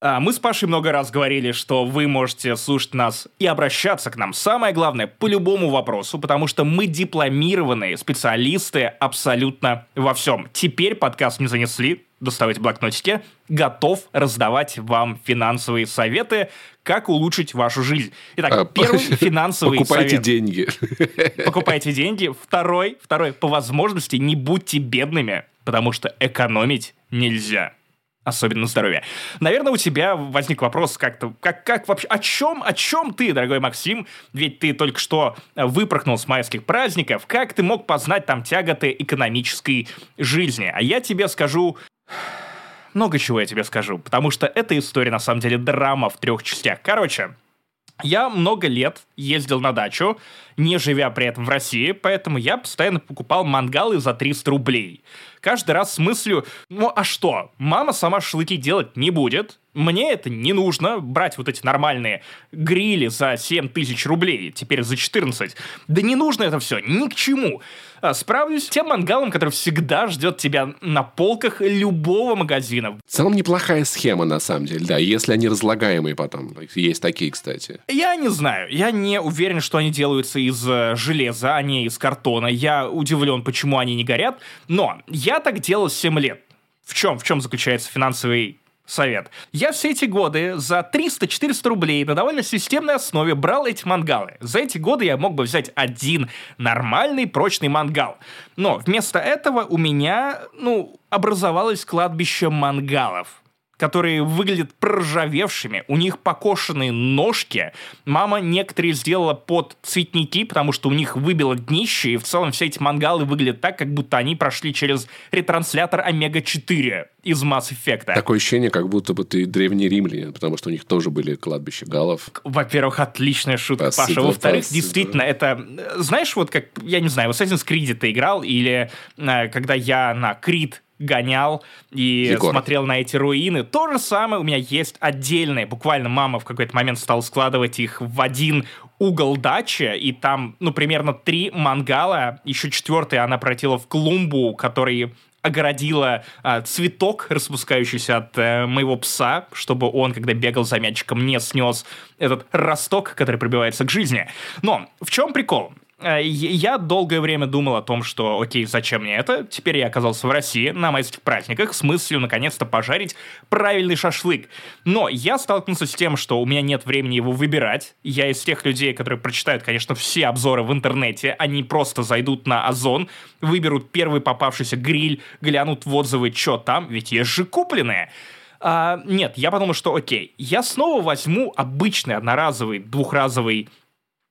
А, Мы с Пашей много раз говорили, что вы можете слушать нас и обращаться к нам. Самое главное, по любому вопросу, потому что мы дипломированные специалисты абсолютно во всем. Теперь подкаст не занесли, доставайте блокнотики, готов раздавать вам финансовые советы, как улучшить вашу жизнь. Итак, А, первый финансовый Покупайте совет. деньги. Покупайте деньги. Второй, второй, по возможности не будьте бедными, потому что экономить нельзя. Особенно здоровье. Наверное, у тебя возник вопрос как-то, как, как вообще, о чем, о чем ты, дорогой Максим? Ведь ты только что выпорхнул с майских праздников. Как ты мог познать там тяготы экономической жизни? А я тебе скажу, много чего я тебе скажу, потому что эта история на самом деле драма в трех частях. Короче, я много лет ездил на дачу, не живя при этом в России, поэтому я постоянно покупал мангалы за 300 рублей. Каждый раз с мыслью, ну а что, мама сама шашлыки делать не будет, мне это не нужно, брать вот эти нормальные грили за 7 тысяч рублей, теперь за 14. Да не нужно это все, ни к чему. А, Справлюсь тем мангалом, который всегда ждет тебя на полках любого магазина. В целом неплохая схема, на самом деле, да, если они разлагаемые потом. Есть такие, кстати. Я не знаю, я не уверен, что они делаются из э, железа, а не из картона. Я удивлен, почему они не горят. Но я так делал 7 лет. В чем, в чем заключается финансовый совет? Я все эти годы за 300-400 рублей на довольно системной основе брал эти мангалы. За эти годы я мог бы взять один нормальный прочный мангал. Но вместо этого у меня, ну, образовалось кладбище мангалов которые выглядят проржавевшими, у них покошенные ножки. Мама некоторые сделала под цветники, потому что у них выбило днище, и в целом все эти мангалы выглядят так, как будто они прошли через ретранслятор Омега-4 из Mass Effect. Такое ощущение, как будто бы ты древний римлянин, потому что у них тоже были кладбища галов. Во-первых, отличная шутка, Спасибо, Паша. Во-вторых, спасибо. действительно, это... э, Знаешь, вот как, я не знаю, в Assassin's Creed ты играл, или э, когда я на Крит гонял и Егор. смотрел на эти руины. То же самое у меня есть отдельное. Буквально мама в какой-то момент стала складывать их в один угол дачи, и там, ну, примерно три мангала. Еще четвертый она превратила в клумбу, который огородила а, цветок, распускающийся от э, моего пса, чтобы он, когда бегал за мячиком, не снес этот росток, который прибивается к жизни. Но в чем прикол? Э, Я долгое время думал о том, что окей, зачем мне это? Теперь я оказался в России на майских праздниках с мыслью наконец-то пожарить правильный шашлык. Но я столкнулся с тем, что у меня нет времени его выбирать. Я из тех людей, которые прочитают, конечно, все обзоры в интернете. Они просто зайдут на Озон, выберут первый попавшийся гриль, глянут в отзывы, что там, ведь есть же купленные. А, нет, я подумал, что окей, я снова возьму обычный одноразовый, двухразовый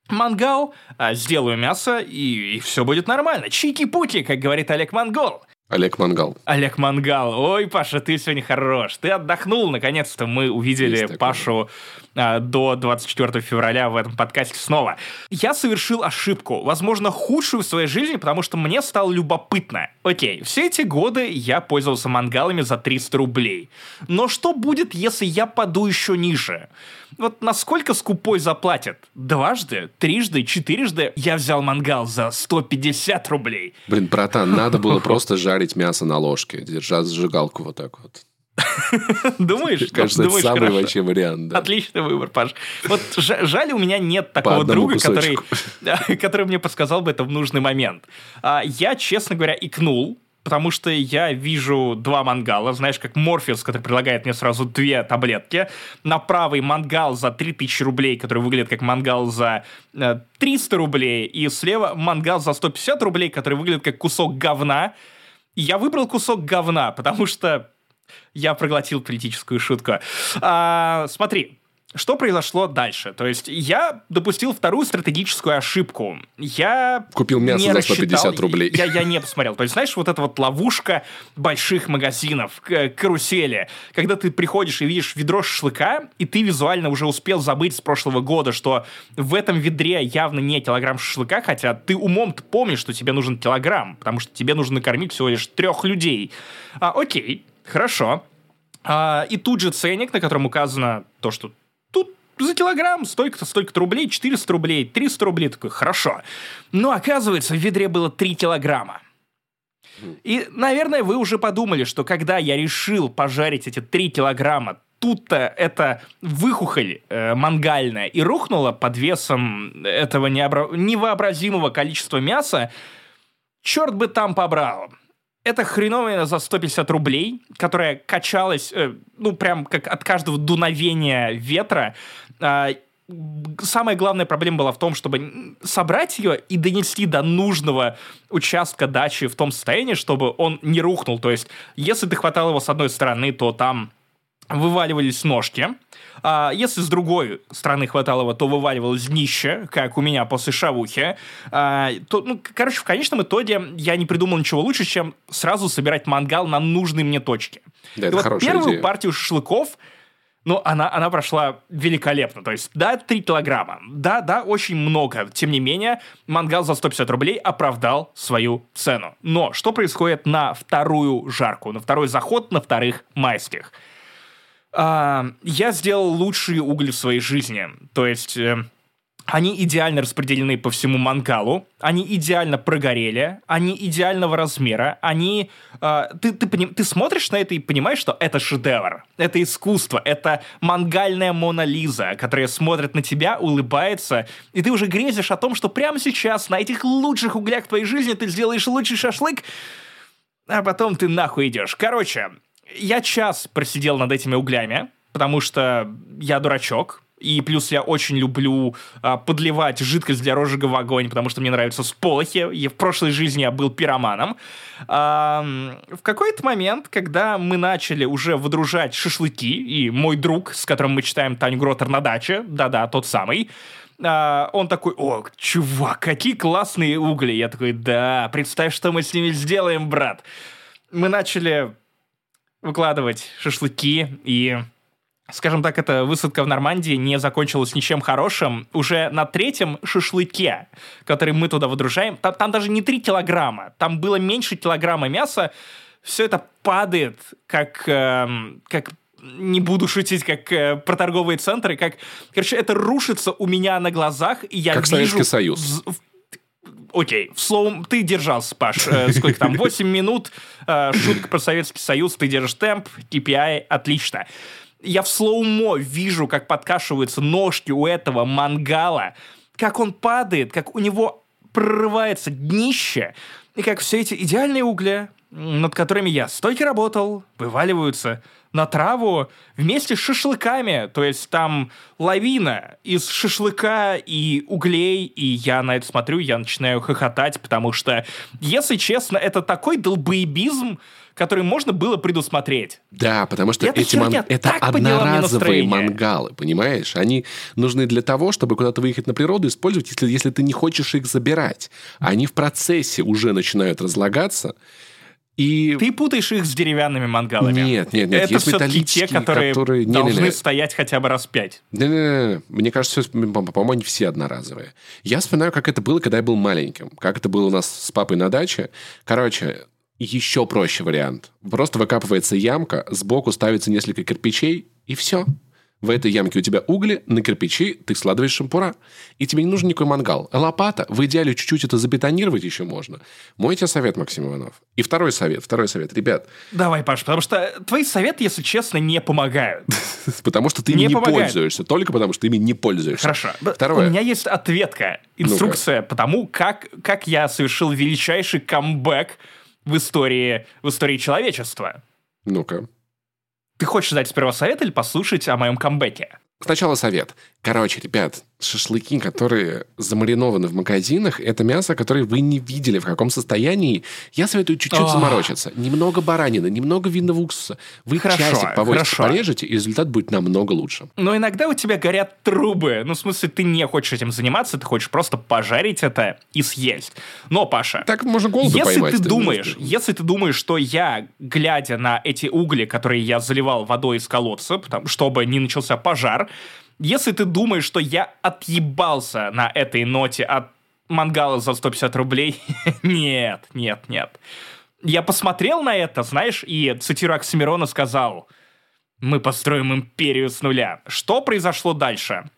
мангал, а, сделаю мясо, и, все будет нормально. Чики-пуки, как говорит Олег Монгол. Олег Мангал. Олег Мангал. Ой, Паша, ты сегодня хорош. Ты отдохнул. Наконец-то мы увидели. Пашу до 24 февраля в этом подкасте снова. Я совершил ошибку, возможно, худшую в своей жизни, потому что мне стало любопытно. Окей, все эти годы я пользовался мангалами за 300 рублей. Но что будет, если я паду еще ниже? Вот насколько скупой заплатят? Дважды, трижды, четырежды я взял мангал за 150 рублей. Блин, братан, надо было просто жарить мясо на ложке, держа зажигалку вот так вот. Думаешь? Кажется, это самый вообще вариант. Отличный выбор, Паш. Вот жа- жаль, у меня нет такого друга, который, который мне подсказал бы это в нужный момент. А, Я, честно говоря, икнул, потому что я вижу два мангала, знаешь, как Морфеус, который предлагает мне сразу две таблетки. На правый мангал за 3000 рублей, который выглядит как мангал за э, 300 рублей, и слева мангал за 150 рублей, который выглядит как кусок говна. Я выбрал кусок говна, потому что я проглотил политическую шутку. А, смотри, что произошло дальше? То есть я допустил вторую стратегическую ошибку. Я Купил мясо не за 150 рассчитал- рублей. Я, я не посмотрел. То есть, знаешь, вот эта вот ловушка больших магазинов, карусели, когда ты приходишь и видишь ведро шашлыка, и ты визуально уже успел забыть с прошлого года, что в этом ведре явно не килограмм шашлыка, хотя ты умом помнишь, что тебе нужен килограмм, потому что тебе нужно накормить всего лишь трех людей. А, окей, хорошо. А, и тут же ценник, на котором указано то, что тут за килограмм столько-то, столько-то рублей, 400 рублей, 300 рублей. Такой, хорошо. Но оказывается, в ведре было 3 килограмма. И, наверное, вы уже подумали, что когда я решил пожарить эти 3 килограмма тут-то эта выхухоль э, мангальная и рухнула под весом этого необра... невообразимого количества мяса, черт бы там побрал. Это хреновина за 150 рублей, которая качалась, э, ну, прям как от каждого дуновения ветра. Э, самая главная проблема была в том, чтобы собрать ее и донести до нужного участка дачи в том состоянии, чтобы он не рухнул. То есть, если ты хватал его с одной стороны, то там вываливались ножки. А если с другой стороны хватало его, то вываливалось днище, как у меня после шавухи. А, то, ну, короче, в конечном итоге я не придумал ничего лучше, чем сразу собирать мангал на нужные мне точки. Да, это вот первую идея. партию шашлыков ну, она, она прошла великолепно. То есть, да, 3 килограмма. Да, да, очень много. Тем не менее, мангал за 150 рублей оправдал свою цену. Но что происходит на вторую жарку, на второй заход, на вторых майских? А, я сделал лучшие угли в своей жизни. То есть... Э, они идеально распределены по всему мангалу, они идеально прогорели, они идеального размера, они... Э, ты, ты, ты смотришь на это и понимаешь, что это шедевр, это искусство, это мангальная Мона Лиза, которая смотрит на тебя, улыбается, и ты уже грезишь о том, что прямо сейчас на этих лучших углях твоей жизни ты сделаешь лучший шашлык, а потом ты нахуй идешь. Короче, я час просидел над этими углями, потому что я дурачок, и плюс я очень люблю а, подливать жидкость для розжига в огонь, потому что мне нравятся сполохи. И в прошлой жизни я был пироманом. А, в какой-то момент, когда мы начали уже выдружать шашлыки, и мой друг, с которым мы читаем Таню Гротер на даче, да-да, тот самый, а, он такой, о, чувак, какие классные угли. Я такой, да, представь, что мы с ними сделаем, брат. Мы начали выкладывать шашлыки, и скажем так, эта высадка в Нормандии не закончилась ничем хорошим. Уже на третьем шашлыке, который мы туда выдружаем, там, там даже не 3 килограмма, там было меньше килограмма мяса, все это падает, как, э, как не буду шутить, как э, про торговые центры, как, короче, это рушится у меня на глазах, и я как вижу... Советский Союз. Окей, в словом, ты держался, Паш. Э, сколько там? 8 минут. Э, шутка про Советский Союз, ты держишь темп, KPI, отлично я в слоумо вижу, как подкашиваются ножки у этого мангала, как он падает, как у него прорывается днище, и как все эти идеальные угли, над которыми я стойки работал, вываливаются на траву вместе с шашлыками. То есть там лавина из шашлыка и углей, и я на это смотрю, я начинаю хохотать, потому что, если честно, это такой долбоебизм, который можно было предусмотреть. Да, потому что эти ман... это одноразовые мангалы, понимаешь? Они нужны для того, чтобы куда-то выехать на природу, использовать, если, если ты не хочешь их забирать. Они в процессе уже начинают разлагаться, и... Ты путаешь их с деревянными мангалами. Нет, нет, нет. Это есть все-таки те, которые, которые... Не, должны не, не. стоять хотя бы раз пять. Не, не, не. Мне кажется, по-моему, они все одноразовые. Я вспоминаю, как это было, когда я был маленьким. Как это было у нас с папой на даче. Короче, еще проще вариант. Просто выкапывается ямка, сбоку ставится несколько кирпичей, и все. В этой ямке у тебя угли, на кирпичи ты складываешь шампура. И тебе не нужен никакой мангал. Лопата, в идеале чуть-чуть это забетонировать еще можно. Мой тебе совет, Максим Иванов. И второй совет, второй совет. Ребят. Давай, Паш, потому что твои советы, если честно, не помогают. Потому что ты ими не пользуешься. Только потому, что ты ими не пользуешься. Хорошо. Второе. У меня есть ответка, инструкция по тому, как, как я совершил величайший камбэк в истории, в истории человечества. Ну-ка. Ты хочешь дать сперва совет или послушать о моем камбэке? Сначала совет. Короче, ребят, шашлыки, которые замаринованы в магазинах, это мясо, которое вы не видели в каком состоянии. Я советую чуть-чуть заморочиться. Немного баранины, немного винного уксуса. Вы хорошо, часик повозите, порежете, и результат будет намного лучше. Но иногда у тебя горят трубы. Ну, в смысле, ты не хочешь этим заниматься, ты хочешь просто пожарить это и съесть. Но, Паша, так можно голоду если поймать, ты думаешь, если ты думаешь, что я, глядя на эти угли, которые я заливал водой из колодца, чтобы не начался пожар, если ты думаешь, что я отъебался на этой ноте от мангала за 150 рублей, нет, нет, нет. Я посмотрел на это, знаешь, и, цитирую Оксимирона, сказал, мы построим империю с нуля. Что произошло дальше?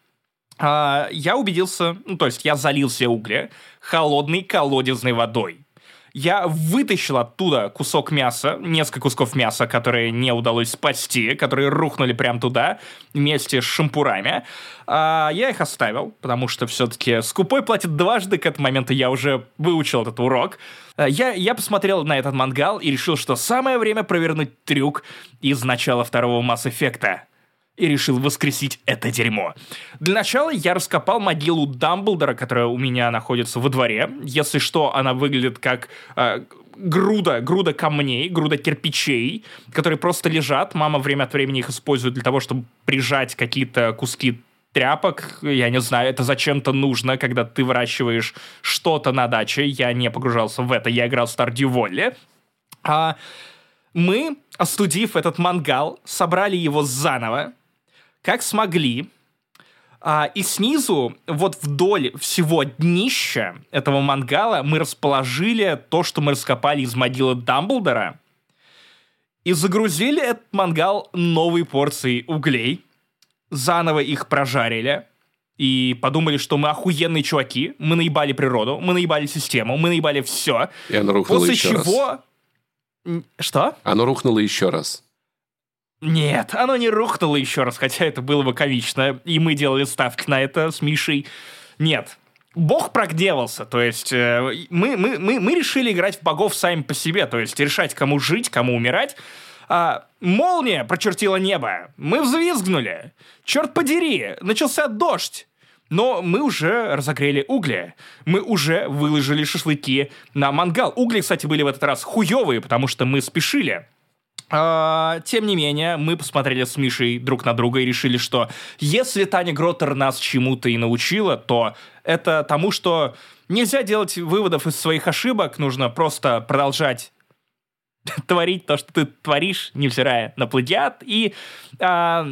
Uh, я убедился, ну, то есть я залил все угли холодной колодезной водой. Я вытащил оттуда кусок мяса, несколько кусков мяса, которые не удалось спасти, которые рухнули прямо туда вместе с шампурами. А я их оставил, потому что все-таки скупой платит дважды, к этому моменту я уже выучил этот урок. А я, я посмотрел на этот мангал и решил, что самое время провернуть трюк из начала второго Mass Effect и решил воскресить это дерьмо. Для начала я раскопал могилу Дамблдора, которая у меня находится во дворе. Если что, она выглядит как э, груда, груда камней, груда кирпичей, которые просто лежат. Мама время от времени их использует для того, чтобы прижать какие-то куски тряпок, я не знаю, это зачем-то нужно, когда ты выращиваешь что-то на даче. Я не погружался в это, я играл в Stardew Valley. А мы, остудив этот мангал, собрали его заново, как смогли. А, и снизу, вот вдоль всего днища этого мангала, мы расположили то, что мы раскопали из могилы Дамблдора, и загрузили этот мангал новой порцией углей, заново их прожарили, и подумали, что мы охуенные чуваки, мы наебали природу, мы наебали систему, мы наебали все. И оно рухнуло После еще чего... раз. Что? Оно рухнуло еще раз. Нет, оно не рухнуло еще раз, хотя это было бы комично, и мы делали ставки на это с Мишей. Нет, Бог прогневался, то есть э, мы, мы, мы, мы решили играть в богов сами по себе, то есть решать, кому жить, кому умирать. А, молния прочертила небо, мы взвизгнули. Черт подери, начался дождь. Но мы уже разогрели угли. Мы уже выложили шашлыки на мангал. Угли, кстати, были в этот раз хуевые, потому что мы спешили. А, тем не менее, мы посмотрели с Мишей друг на друга и решили, что если Таня Гроттер нас чему-то и научила, то это тому, что нельзя делать выводов из своих ошибок, нужно просто продолжать творить то, что ты творишь, невзирая на плагиат. И а,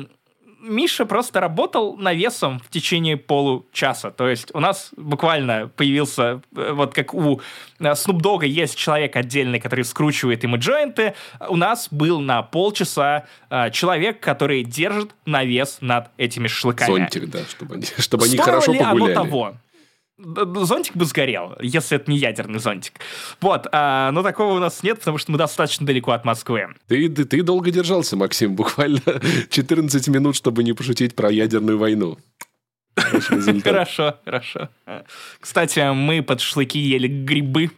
Миша просто работал навесом в течение получаса. То есть у нас буквально появился, э, вот как у Snoop Dogg есть человек отдельный, который скручивает ему джойнты, у нас был на полчаса э, человек, который держит навес над этими шашлыками. Зонтик, да, чтобы они, чтобы они Стоило хорошо ли погуляли. оно того? Зонтик бы сгорел, если это не ядерный зонтик. Вот, а, но такого у нас нет, потому что мы достаточно далеко от Москвы. Ты, ты, ты долго держался, Максим, буквально 14 минут, чтобы не пошутить про ядерную войну. Хорошо, хорошо. Кстати, мы под шашлыки ели грибы,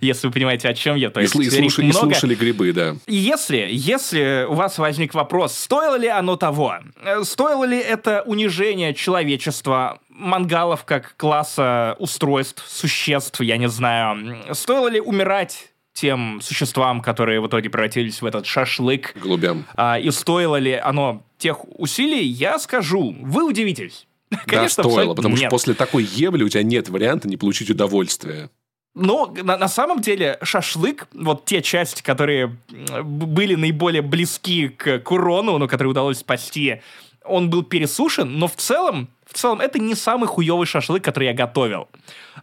если вы понимаете, о чем я. То есть, и, и, слуш... много... и слушали грибы, да. Если, если у вас возник вопрос, стоило ли оно того, стоило ли это унижение человечества, мангалов как класса устройств, существ, я не знаю, стоило ли умирать тем существам, которые в итоге превратились в этот шашлык. Голубям. А, и стоило ли оно тех усилий, я скажу, вы удивитесь. Конечно, да, стоило, потому нет. что после такой ебли у тебя нет варианта не получить удовольствие. Но на, на самом деле шашлык, вот те части, которые были наиболее близки к, к урону, но которые удалось спасти, он был пересушен, но в целом, в целом это не самый хуевый шашлык, который я готовил.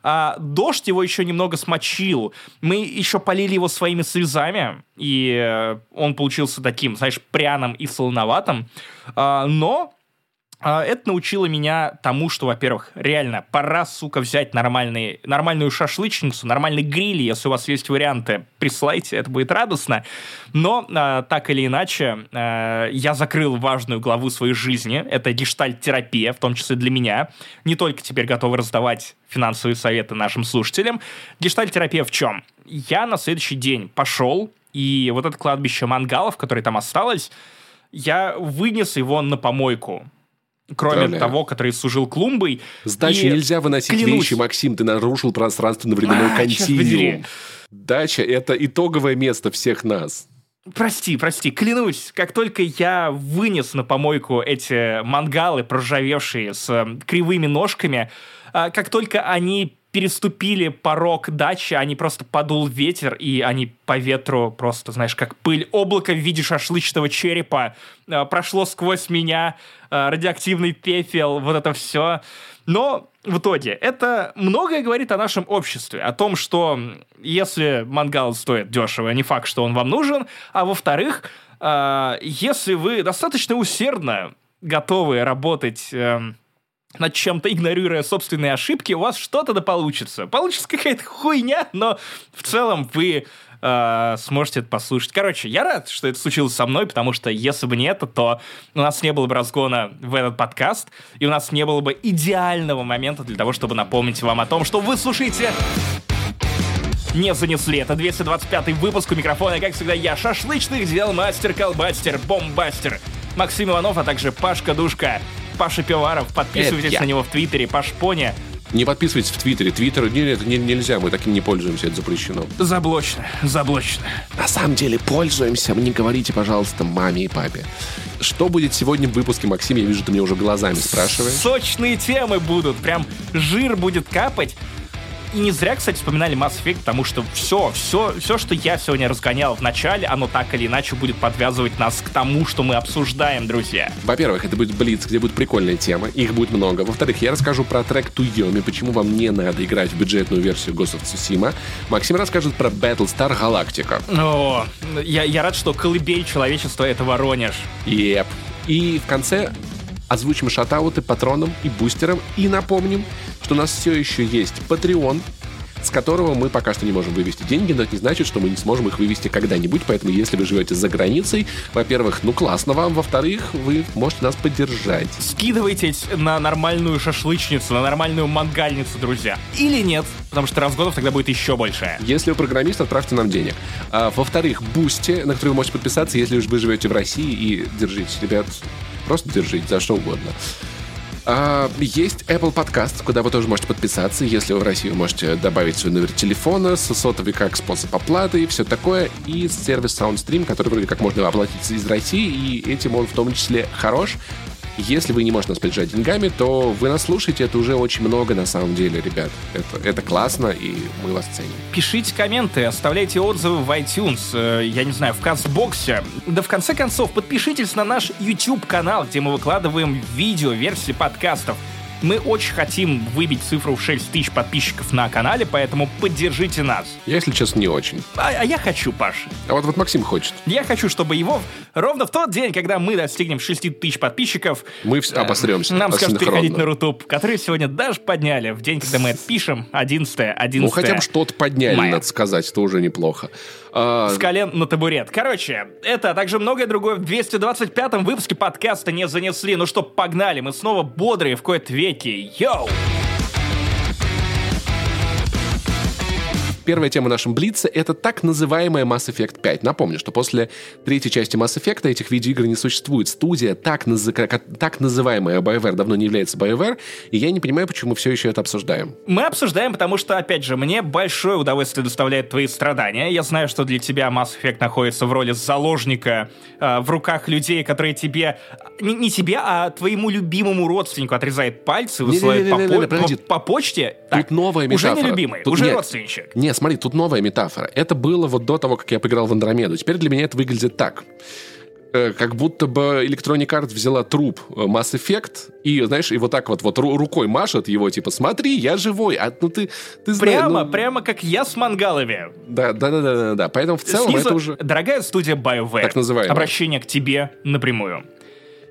А, дождь его еще немного смочил. Мы еще полили его своими слезами, и э, он получился таким, знаешь, пряным и солоноватым. А, но это научило меня тому, что, во-первых, реально, пора, сука, взять нормальный, нормальную шашлычницу, нормальный гриль, если у вас есть варианты, присылайте, это будет радостно. Но, э, так или иначе, э, я закрыл важную главу своей жизни, это гештальт-терапия, в том числе для меня. Не только теперь готовы раздавать финансовые советы нашим слушателям. Гештальт-терапия в чем? Я на следующий день пошел, и вот это кладбище мангалов, которое там осталось, я вынес его на помойку кроме того, который служил клумбой. С дачи нельзя выносить клянусь. вещи, Максим, ты нарушил пространственно-временной а, континуум. Дача — это итоговое место всех нас. Прости, прости, клянусь, как только я вынес на помойку эти мангалы, проржавевшие с э, кривыми ножками, э, как только они переступили порог дачи, они просто подул ветер, и они по ветру просто, знаешь, как пыль, облако в виде шашлычного черепа э, прошло сквозь меня, э, радиоактивный пепел, вот это все. Но в итоге это многое говорит о нашем обществе, о том, что если мангал стоит дешево, не факт, что он вам нужен, а во-вторых, э, если вы достаточно усердно готовы работать... Э, над чем-то, игнорируя собственные ошибки, у вас что-то да получится. Получится какая-то хуйня, но в целом вы э, сможете это послушать. Короче, я рад, что это случилось со мной, потому что если бы не это, то у нас не было бы разгона в этот подкаст, и у нас не было бы идеального момента для того, чтобы напомнить вам о том, что вы слушаете не занесли. Это 225 выпуск у микрофона, как всегда, я, шашлычный дел мастер, колбастер, бомбастер. Максим Иванов, а также Пашка Душка, Паша Пиваров. Подписывайтесь на него в Твиттере, Паш Пони. Не подписывайтесь в Твиттере. Твиттер не, это не, нельзя, мы таким не пользуемся, это запрещено. Заблочено, заблочено. На самом деле пользуемся. Не говорите, пожалуйста, маме и папе. Что будет сегодня в выпуске, Максим? Я вижу, ты мне уже глазами спрашиваешь. Сочные темы будут. Прям жир будет капать. И не зря, кстати, вспоминали Mass Effect, потому что все, все, все, что я сегодня разгонял в начале, оно так или иначе будет подвязывать нас к тому, что мы обсуждаем, друзья. Во-первых, это будет Блиц, где будет прикольная тема, их будет много. Во-вторых, я расскажу про трек Туйоми, почему вам не надо играть в бюджетную версию Ghost of Tsushima. Максим расскажет про Battlestar Galactica. О, я, я рад, что колыбель человечества — это Воронеж. Еп. И в конце озвучим шатауты патронам и бустерам и напомним, что у нас все еще есть Patreon, с которого мы пока что не можем вывести деньги, но это не значит, что мы не сможем их вывести когда-нибудь, поэтому если вы живете за границей, во-первых, ну классно вам, во-вторых, вы можете нас поддержать. Скидывайтесь на нормальную шашлычницу, на нормальную мангальницу, друзья. Или нет, потому что разгонов тогда будет еще больше. Если вы программист, отправьте нам денег. А, во-вторых, Boosty, на который вы можете подписаться, если вы живете в России, и держите, ребят, просто держите, за что угодно. А, есть Apple Podcast, куда вы тоже можете подписаться. Если вы в России, вы можете добавить свой номер телефона, сотовый как способ оплаты и все такое. И сервис SoundStream, который вроде как можно оплатить из России, и этим он в том числе хорош. Если вы не можете нас поддержать деньгами, то вы нас слушаете, это уже очень много на самом деле, ребят. Это, это классно, и мы вас ценим. Пишите комменты, оставляйте отзывы в iTunes, э, я не знаю, в Кастбоксе. Да в конце концов, подпишитесь на наш YouTube-канал, где мы выкладываем видео, версии подкастов. Мы очень хотим выбить цифру в 6 тысяч подписчиков на канале, поэтому поддержите нас. Я, если честно, не очень. А, а я хочу, Паш. А вот, вот Максим хочет. Я хочу, чтобы его ровно в тот день, когда мы достигнем 6 тысяч подписчиков... Мы э, обосремся. Нам скажут переходить на Рутуб, который сегодня даже подняли в день, когда мы это пишем, 11 11 Ну, хотя бы что-то подняли, мая. надо сказать, это уже неплохо. А... С колен на табурет. Короче, это, а также многое другое в 225-м выпуске подкаста не занесли. Ну что, погнали, мы снова бодрые в кои-то Mickey. Yo! Первая тема нашем Блице — это так называемая Mass Effect 5. Напомню, что после третьей части Mass Effect этих видеоигр не существует. Студия, так, наз... так называемая BioWare, давно не является BioWare, и я не понимаю, почему мы все еще это обсуждаем. Мы обсуждаем, потому что, опять же, мне большое удовольствие доставляет твои страдания. Я знаю, что для тебя Mass Effect находится в роли заложника э, в руках людей, которые тебе... Не, не тебе, а твоему любимому родственнику отрезает пальцы, высылает по, по, по, по почте. Так, Тут новая метафора. Уже не любимый, Тут уже нет, родственничек. Нет, смотри, тут новая метафора. Это было вот до того, как я поиграл в Андромеду. Теперь для меня это выглядит так э, как будто бы Electronic Arts взяла труп э, Mass Effect и, знаешь, и вот так вот, вот рукой машет его, типа, смотри, я живой, а ну ты, ты знаешь... Прямо, ну... прямо как я с Мангалове. Да, да, да, да, да, да. Поэтому в целом Снизу, это уже... Дорогая студия BioWare. Так называемая. Обращение к тебе напрямую.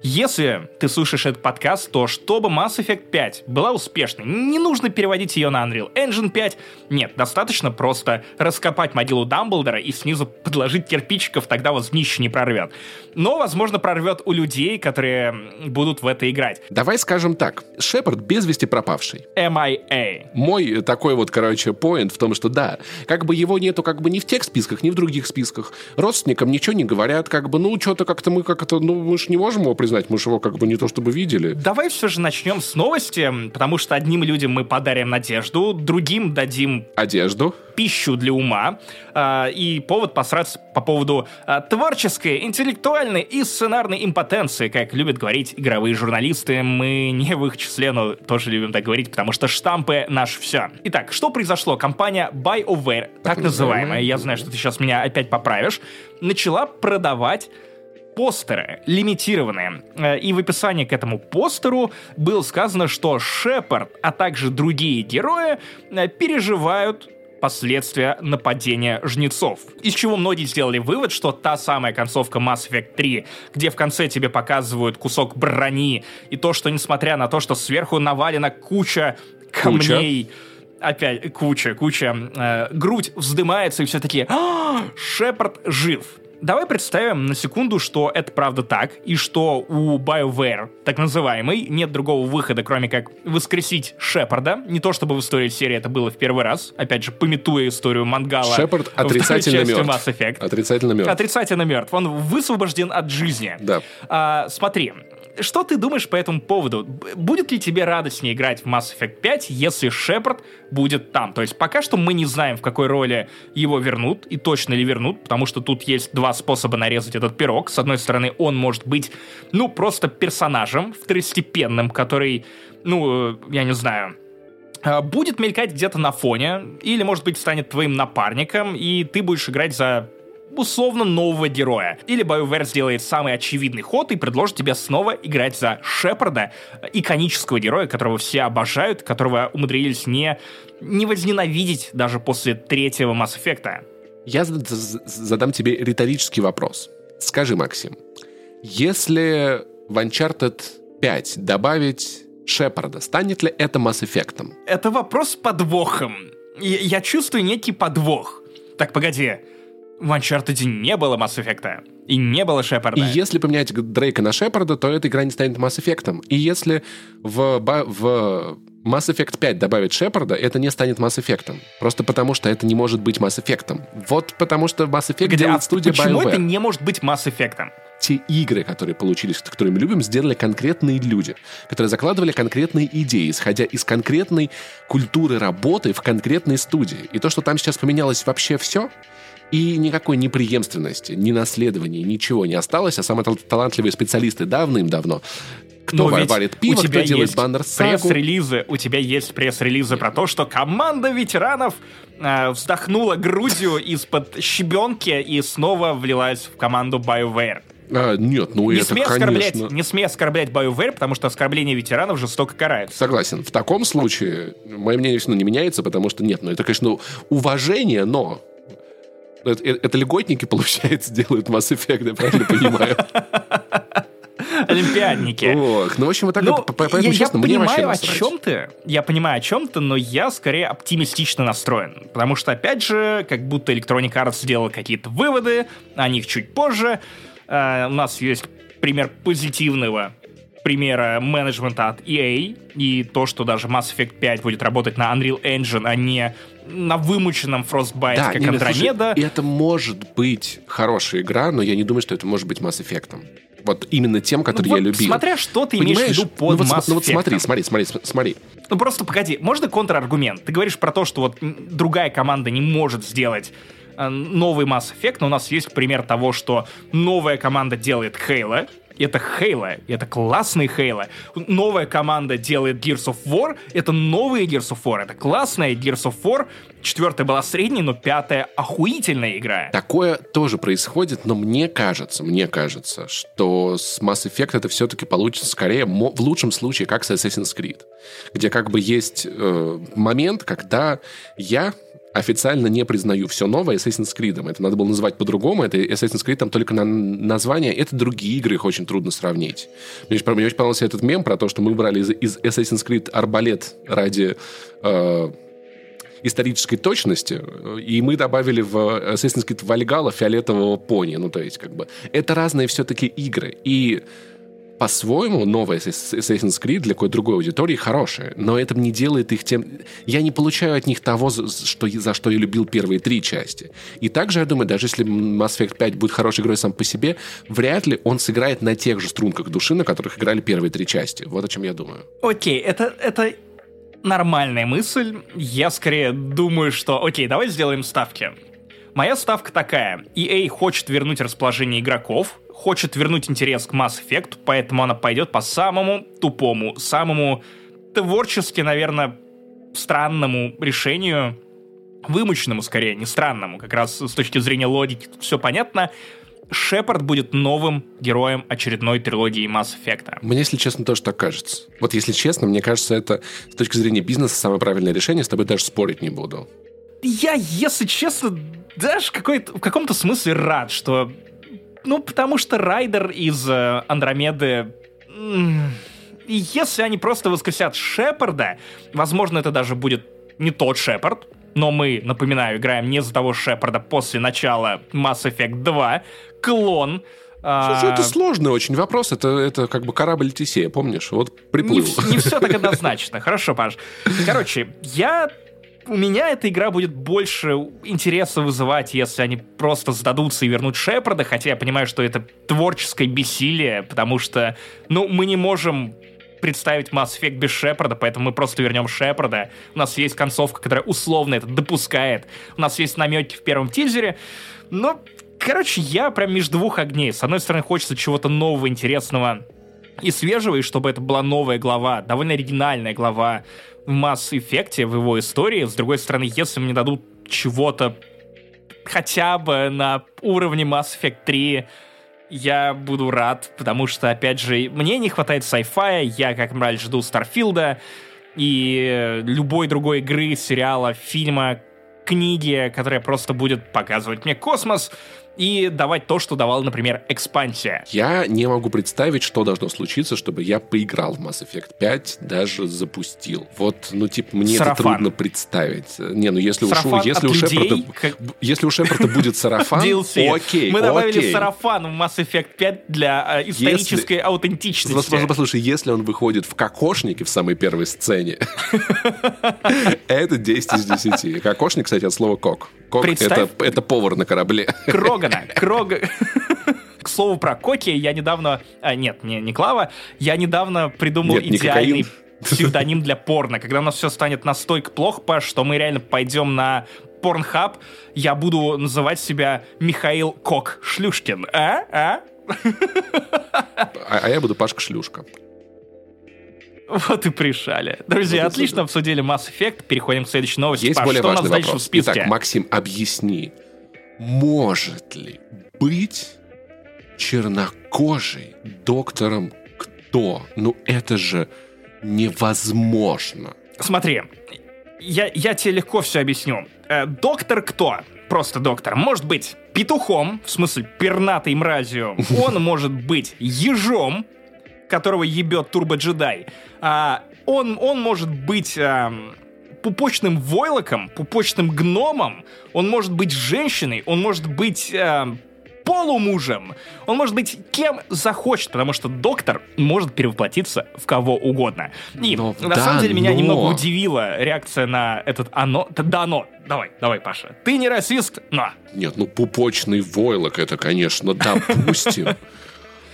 Если ты слушаешь этот подкаст, то чтобы Mass Effect 5 была успешной, не нужно переводить ее на Unreal Engine 5. Нет, достаточно просто раскопать могилу Дамблдора и снизу подложить кирпичиков, тогда вас днище не прорвет. Но, возможно, прорвет у людей, которые будут в это играть. Давай скажем так. Шепард без вести пропавший. MIA. Мой такой вот, короче, поинт в том, что да, как бы его нету как бы ни в тех списках, ни в других списках. Родственникам ничего не говорят, как бы, ну, что-то как-то мы как-то, ну, мы же не можем его признать знать, мы же его как бы не то чтобы видели. Давай все же начнем с новости, потому что одним людям мы подарим надежду, другим дадим... Одежду пищу для ума э, и повод посраться по поводу э, творческой, интеллектуальной и сценарной импотенции, как любят говорить игровые журналисты. Мы не в их числе, но тоже любим так говорить, потому что штампы — наш все. Итак, что произошло? Компания BioWare, так, так называемая, я знаю, что ты сейчас меня опять поправишь, начала продавать постеры, лимитированные. Э, и в описании к этому постеру было сказано, что Шепард, а также другие герои э, переживают последствия нападения жнецов. Из чего многие сделали вывод, что та самая концовка Mass Effect 3, где в конце тебе показывают кусок брони, и то, что несмотря на то, что сверху навалена куча камней, куча опять куча, куча, э, грудь вздымается, и все таки «А, Шепард жив. Давай представим на секунду, что это правда так, и что у BioWare, так называемый, нет другого выхода, кроме как воскресить Шепарда. Не то чтобы в истории серии это было в первый раз, опять же, пометуя историю Мангала. Шепард отрицательно мертв. Mass Effect. Отрицательно мертв. Отрицательно мертв. Он высвобожден от жизни. Да. А, смотри, что ты думаешь по этому поводу? Будет ли тебе радостнее играть в Mass Effect 5, если Шепард будет там? То есть пока что мы не знаем, в какой роли его вернут, и точно ли вернут, потому что тут есть два способа нарезать этот пирог. С одной стороны, он может быть, ну, просто персонажем второстепенным, который, ну, я не знаю, а, будет мелькать где-то на фоне, или, может быть, станет твоим напарником, и ты будешь играть за условно нового героя. Или BioWare сделает самый очевидный ход и предложит тебе снова играть за Шепарда, иконического героя, которого все обожают, которого умудрились не, не возненавидеть даже после третьего Mass Effect. Я задам тебе риторический вопрос. Скажи, Максим, если в Uncharted 5 добавить Шепарда, станет ли это Mass Effect? Это вопрос с подвохом. Я чувствую некий подвох. Так, погоди в Uncharted не было Mass Effect. И не было Шепарда. И если поменять Дрейка на Шепарда, то эта игра не станет Mass Effect. И если в, в Mass Effect 5 добавить Шепарда, это не станет Mass Effect. Просто потому, что это не может быть Mass Effect. Вот потому, что Mass Effect Где, делает а студия почему BioWare. это не может быть Mass Effect? Те игры, которые получились, которые мы любим, сделали конкретные люди, которые закладывали конкретные идеи, исходя из конкретной культуры работы в конкретной студии. И то, что там сейчас поменялось вообще все, и никакой неприемственности, ни наследования, ничего не осталось, а самые талантливые специалисты давным-давно кто Но варит пиво, у тебя кто делает баннер пресс-релизы, У тебя есть пресс-релизы про то, что команда ветеранов э, вздохнула грудью из-под щебенки и снова влилась в команду BioWare. А, нет, ну не это, смей конечно... Не смей оскорблять BioWare, потому что оскорбление ветеранов жестоко карает. Согласен. В таком случае мое мнение все равно не меняется, потому что нет, ну это, конечно, уважение, но это, это льготники, получается, делают Mass Effect, я правильно понимаю? Олимпиадники. Ох, ну, в общем, вот так ну, вот, поэтому, я, честно, я мне понимаю, о чем ты. Я понимаю, о чем ты, но я скорее оптимистично настроен. Потому что, опять же, как будто Electronic Arts сделала какие-то выводы, о них чуть позже. Uh, у нас есть пример позитивного примера менеджмента от EA, и то, что даже Mass Effect 5 будет работать на Unreal Engine, а не на вымученном Frostbite, да, как не, Андромеда. Слушай, это может быть хорошая игра, но я не думаю, что это может быть Mass Effect. Вот именно тем, который ну, я вот любил. Смотря что ты Понимаешь? имеешь в виду под ну, вот, Mass ну вот смотри, смотри, смотри, смотри. Ну просто погоди, можно контраргумент? Ты говоришь про то, что вот другая команда не может сделать э, новый Mass Effect, но у нас есть пример того, что новая команда делает Halo, это Halo, это классный Halo. Новая команда делает Gears of War, это новые Gears of War, это классная Gears of War. Четвертая была средней, но пятая охуительная игра. Такое тоже происходит, но мне кажется, мне кажется, что с Mass Effect это все-таки получится скорее в лучшем случае, как с Assassin's Creed, где как бы есть э, момент, когда я официально не признаю все новое Assassin's Creed. Это надо было называть по-другому. Это Assassin's Creed там только на название. Это другие игры, их очень трудно сравнить. Мне мне очень понравился этот мем про то, что мы брали из, из Assassin's Creed арбалет ради э, исторической точности, и мы добавили в Assassin's Creed Valhalla фиолетового пони. Ну, то есть, как бы, это разные все-таки игры. И по-своему новая Assassin's Creed для какой-то другой аудитории хорошая, но это не делает их тем... Я не получаю от них того, что, за что я любил первые три части. И также, я думаю, даже если Mass Effect 5 будет хорошей игрой сам по себе, вряд ли он сыграет на тех же струнках души, на которых играли первые три части. Вот о чем я думаю. Окей, это, это нормальная мысль. Я скорее думаю, что... Окей, давай сделаем ставки. Моя ставка такая. EA хочет вернуть расположение игроков, хочет вернуть интерес к Mass Effect, поэтому она пойдет по самому тупому, самому творчески, наверное, странному решению, вымученному скорее, не странному, как раз с точки зрения логики все понятно, Шепард будет новым героем очередной трилогии Mass Effect. Мне, если честно, тоже так кажется. Вот если честно, мне кажется, это с точки зрения бизнеса самое правильное решение, с тобой даже спорить не буду. я, если честно, даже какой в каком-то смысле рад, что... Ну, потому что Райдер из э, Андромеды... И если они просто воскресят Шепарда, возможно, это даже будет не тот Шепард, но мы, напоминаю, играем не за того Шепарда после начала Mass Effect 2, клон, Слушай, а... это сложный очень вопрос. Это, это как бы корабль Тесея, помнишь? Вот приплыл. Не, не все так однозначно. Хорошо, Паш. Короче, я у меня эта игра будет больше интереса вызывать, если они просто сдадутся и вернут Шепарда, хотя я понимаю, что это творческое бессилие, потому что, ну, мы не можем представить Mass Effect без Шепарда, поэтому мы просто вернем Шепарда. У нас есть концовка, которая условно это допускает. У нас есть намеки в первом тизере. Но, короче, я прям между двух огней. С одной стороны, хочется чего-то нового, интересного и свежего, и чтобы это была новая глава, довольно оригинальная глава в Effect, в его истории. С другой стороны, если мне дадут чего-то хотя бы на уровне Mass Effect 3, я буду рад, потому что, опять же, мне не хватает sci-fi, я как мраль жду Старфилда и любой другой игры, сериала, фильма, книги, которая просто будет показывать мне космос, и давать то, что давал, например, экспансия. Я не могу представить, что должно случиться, чтобы я поиграл в Mass Effect 5, даже запустил. Вот, ну, типа, мне сарафан. это трудно представить. Не, ну, если, сарафан у, если, у, Шепарда, как... если у Шепарда будет сарафан, окей, Мы добавили сарафан в Mass Effect 5 для э, исторической аутентичности. Послушай, если он выходит в кокошнике в самой первой сцене, это 10 из 10. Кокошник, кстати, от слова кок. Кок это, это повар на корабле. Крогана. Крог... К слову про Коки, я недавно... А, нет, не, не Клава. Я недавно придумал нет, идеальный псевдоним для порно. Когда у нас все станет настолько плохо, что мы реально пойдем на Порнхаб, я буду называть себя Михаил Кок Шлюшкин. А? А? А, а я буду Пашка Шлюшка. Вот и пришали. Друзья, вот отлично обсудили Mass Effect. Переходим к следующей новости. Есть Паш, более что важный у нас вопрос. в списке? Итак, Максим, объясни, может ли быть чернокожий доктором кто? Ну это же невозможно. Смотри, я, я тебе легко все объясню. Э, доктор кто? Просто доктор. Может быть петухом, в смысле пернатой мразью. Он может быть ежом, которого ебет турбо-джедай. А, он, он может быть а, пупочным войлоком, пупочным гномом, он может быть женщиной, он может быть а, полумужем, он может быть кем захочет, потому что доктор может перевоплотиться в кого угодно. И но, на да, самом деле меня но... немного удивила реакция на этот оно. Да, оно. Давай, давай, Паша. Ты не расист, но. Нет, ну пупочный войлок это, конечно, допустим.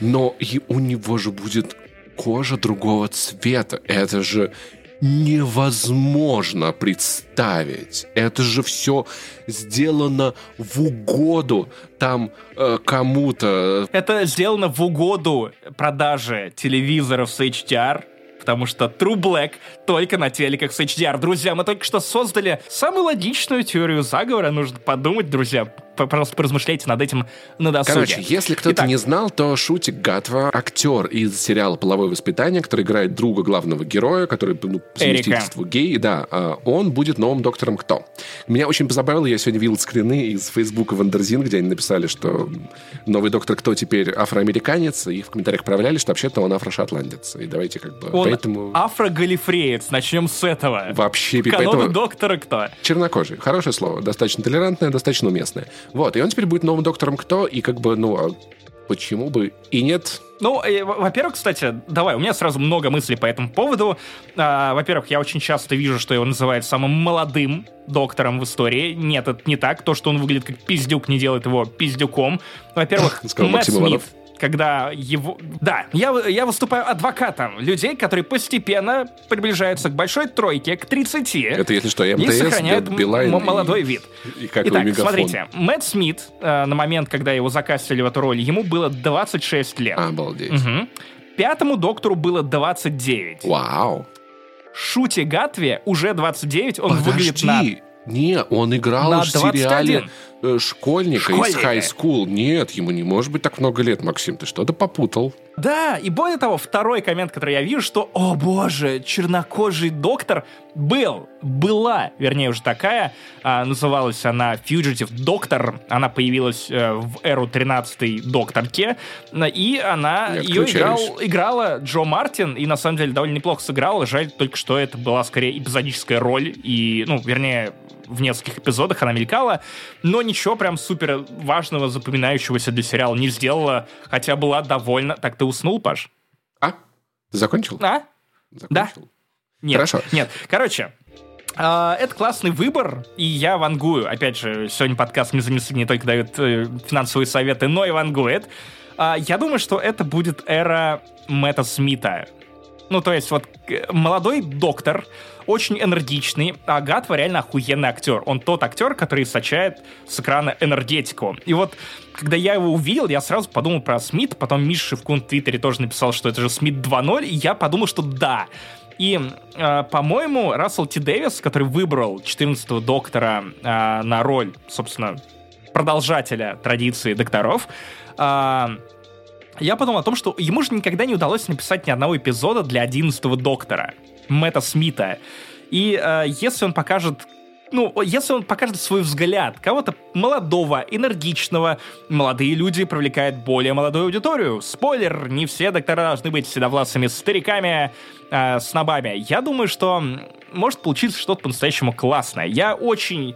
Но и у него же будет кожа другого цвета. Это же невозможно представить. Это же все сделано в угоду там э, кому-то. Это сделано в угоду продаже телевизоров с HDR потому что True Black только на телеках с HDR. Друзья, мы только что создали самую логичную теорию заговора. Нужно подумать, друзья, просто поразмышляйте над этим на досуге. Короче, если кто-то Итак, не знал, то Шути Гатва, актер из сериала «Половое воспитание», который играет друга главного героя, который ну, по совместительству гей, да, а, он будет новым доктором Кто. Меня очень позабавило, я сегодня видел скрины из Фейсбука Wonderzine, где они написали, что новый доктор Кто теперь афроамериканец, и в комментариях поправляли, что вообще-то он афрошотландец. И давайте как бы... Он поэтому... афрогалифреец, начнем с этого. Вообще, Канону поэтому... доктора Кто. Чернокожий, хорошее слово, достаточно толерантное, достаточно уместное. Вот, и он теперь будет новым доктором кто, и как бы, ну, а почему бы и нет? Ну, э, во-первых, кстати, давай, у меня сразу много мыслей по этому поводу. А, во-первых, я очень часто вижу, что его называют самым молодым доктором в истории. Нет, это не так. То, что он выглядит как пиздюк, не делает его пиздюком. Во-первых, Мэтт Смит, когда его... Да, я, я выступаю адвокатом людей, которые постепенно приближаются к большой тройке, к 30. Это, если что, МТС, и сохраняют Билайн молодой и, вид. И как Итак, смотрите, Мэтт Смит э, на момент, когда его закастили в эту роль, ему было 26 лет. Обалдеть. Угу. Пятому доктору было 29. Вау. Шути Гатве уже 29, он Подожди. выглядит на не, он играл на в сериале школьника, школьника из High School. Нет, ему не может быть так много лет, Максим. Ты что-то попутал. Да, и более того, второй коммент, который я вижу, что, о боже, чернокожий доктор был, была, вернее, уже такая, а, называлась она Fugitive Doctor, она появилась а, в эру 13-й докторке, и она, я ее играл, играла Джо Мартин, и на самом деле довольно неплохо сыграла, жаль только, что это была скорее эпизодическая роль, и, ну, вернее, в нескольких эпизодах она мелькала, но ничего прям супер важного, запоминающегося для сериала не сделала, хотя была довольно... Так, ты уснул, Паш? А? Закончил? А? Закончил? Да. Нет, Хорошо. Нет, короче, Uh, это классный выбор, и я вангую. Опять же, сегодня подкаст «Мы занесли» не только дает э, финансовые советы, но и вангует. Uh, я думаю, что это будет эра Мэтта Смита. Ну, то есть, вот молодой доктор, очень энергичный, а Гатва реально охуенный актер. Он тот актер, который источает с экрана энергетику. И вот, когда я его увидел, я сразу подумал про Смит, потом Миша Шевкун в Твиттере тоже написал, что это же Смит 2.0, и я подумал, что да, и, э, по-моему, Рассел Ти Дэвис, который выбрал 14-го доктора э, на роль, собственно, продолжателя традиции докторов, э, я подумал о том, что ему же никогда не удалось написать ни одного эпизода для 11-го доктора, Мэтта Смита. И э, если он покажет ну, если он покажет свой взгляд кого-то молодого, энергичного, молодые люди привлекают более молодую аудиторию. Спойлер, не все доктора должны быть седовласыми стариками, э, снобами. Я думаю, что может получиться что-то по-настоящему классное. Я очень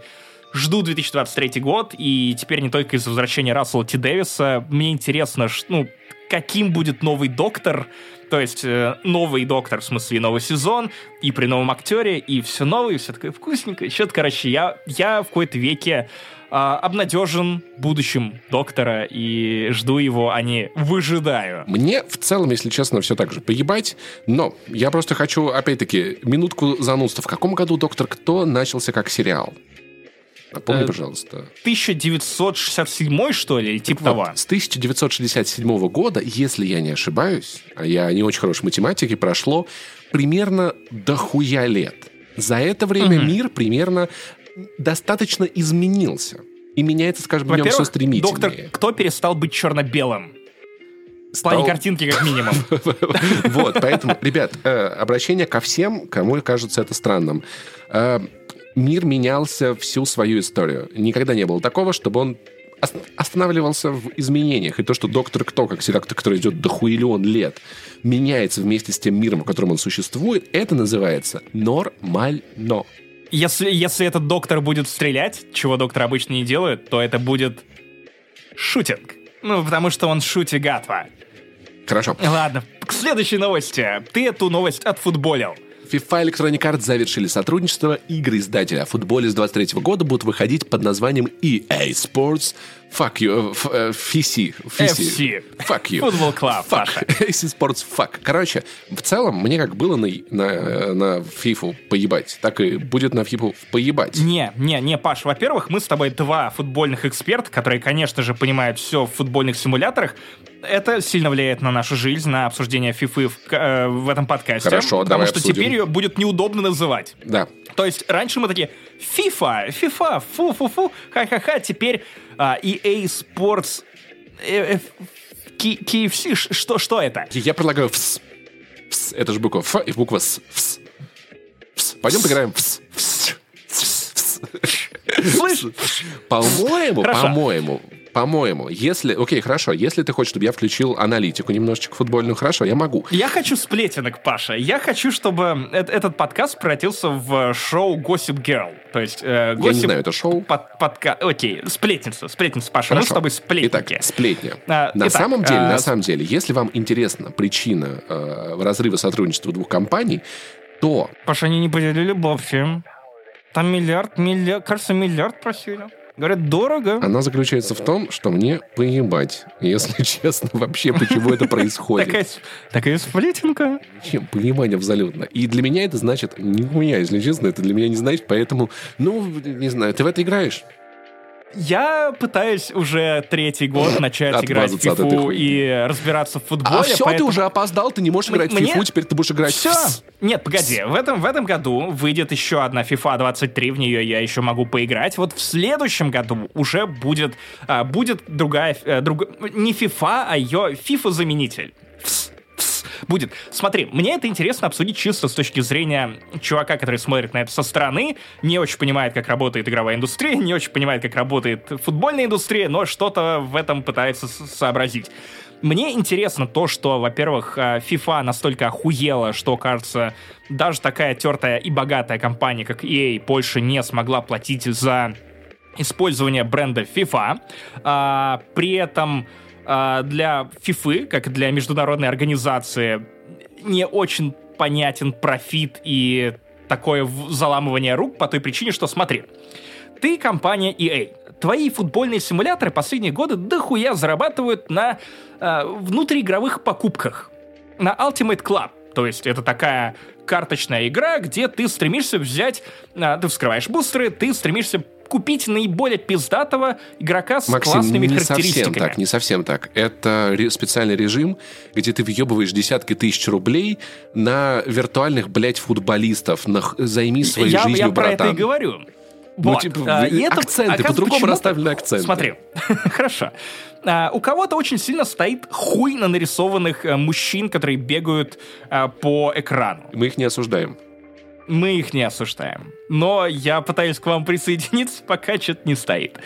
жду 2023 год, и теперь не только из-за возвращения Рассела Ти Дэвиса. Мне интересно, ну, каким будет новый доктор, то есть э, новый доктор, в смысле новый сезон, и при новом актере, и все новое, и все такое вкусненькое. Что-то, короче, я, я в какой-то веке э, обнадежен будущим доктора и жду его, а не выжидаю. Мне в целом, если честно, все так же поебать, но я просто хочу, опять-таки, минутку занудства. В каком году «Доктор Кто» начался как сериал? Напомни, э, пожалуйста. 1967 что ли, типа вот, того? С 1967 года, если я не ошибаюсь, а я не очень хорош в математике, прошло примерно дохуя лет. За это время угу. мир примерно достаточно изменился. И меняется, скажем, в нем все стремительнее. доктор кто перестал быть черно-белым? В плане картинки, как минимум. Вот, поэтому, ребят, э, обращение ко всем, кому кажется это странным. Мир менялся всю свою историю. Никогда не было такого, чтобы он останавливался в изменениях. И то, что Доктор Кто, как сериал, который идет до хуиллион лет, меняется вместе с тем миром, в котором он существует, это называется нормально. Если, если этот доктор будет стрелять, чего доктор обычно не делает, то это будет шутинг. Ну, потому что он шутигатва. Хорошо. Ладно, к следующей новости. Ты эту новость отфутболил. FIFA Electronic Arts завершили сотрудничество. Игры издателя о футболе с 23 года будут выходить под названием EA Sports Fuck you. FC. FC. Fuck you. Football Club, Fuck. EA Sports Fuck. Короче, в целом, мне как было на, на, на FIFA поебать, так и будет на FIFA поебать. Не, не, не, Паш, во-первых, мы с тобой два футбольных эксперта, которые, конечно же, понимают все в футбольных симуляторах. Это сильно влияет на нашу жизнь, на обсуждение FIFA в, э, в этом подкасте. Хорошо, потому давай что обсудим. теперь ее будет неудобно называть. Да. То есть раньше мы такие FIFA, FIFA, фу-фу-фу, ха-ха-ха, теперь а, EA Sports э, э, KFC, что, что это? Я предлагаю ФС. ФС. Это же буква Ф и буква С. ФС. ФС. Пойдем поиграем ФС. ФС. Слышь? По-моему, по-моему, по-моему, если... Окей, хорошо, если ты хочешь, чтобы я включил аналитику немножечко футбольную, хорошо, я могу. Я хочу сплетенок, Паша. Я хочу, чтобы этот подкаст превратился в шоу Gossip Girl. То есть... Э, gossip... Я не знаю, это шоу? Под, подка... Окей, сплетница, сплетница, Паша. Хорошо. Мы с тобой сплетники. Итак, сплетня. А, на итак, самом деле, а... на самом деле, если вам интересна причина э, разрыва сотрудничества двух компаний, то... Паша, они не поделили бабки. Там миллиард, миллиард, кажется, миллиард просили. Говорят, дорого. Она заключается в том, что мне поебать, если честно, вообще, почему это происходит. Такая, сплетенка. Чем понимание абсолютно. И для меня это значит, не у меня, если честно, это для меня не значит, поэтому, ну, не знаю, ты в это играешь? Я пытаюсь уже третий год начать играть в фифу и разбираться в футболе. А все, поэтому... ты уже опоздал, ты не можешь играть Мне... в фифу, теперь ты будешь играть все. в... Нет, погоди, в этом, в этом году выйдет еще одна FIFA 23, в нее я еще могу поиграть. Вот в следующем году уже будет, а, будет другая, а, друг... не FIFA, а ее FIFA-заменитель. Будет. Смотри, мне это интересно обсудить чисто с точки зрения чувака, который смотрит на это со стороны, не очень понимает, как работает игровая индустрия, не очень понимает, как работает футбольная индустрия, но что-то в этом пытается сообразить. Мне интересно то, что, во-первых, э, FIFA настолько охуела, что, кажется, даже такая тертая и богатая компания, как EA, больше не смогла платить за использование бренда FIFA. А, при этом для FIFA, как для международной организации, не очень понятен профит и такое заламывание рук по той причине, что смотри, ты компания EA, твои футбольные симуляторы последние годы дохуя зарабатывают на э, внутриигровых покупках, на Ultimate Club. То есть это такая карточная игра, где ты стремишься взять, э, ты вскрываешь бустеры, ты стремишься купить наиболее пиздатого игрока с Максим, классными не характеристиками. совсем так, не совсем так. Это специальный режим, где ты въебываешь десятки тысяч рублей на виртуальных, блядь, футболистов. На... Займись своей я, жизнью, я про братан. это и говорю. Ну, Вот. типа, а, и это, акценты, по-другому расставлены акценты. Смотри, хорошо. А, у кого-то очень сильно стоит хуй на нарисованных э, мужчин, которые бегают а, по экрану. Мы их не осуждаем. Мы их не осуждаем. Но я пытаюсь к вам присоединиться, пока что-то не стоит.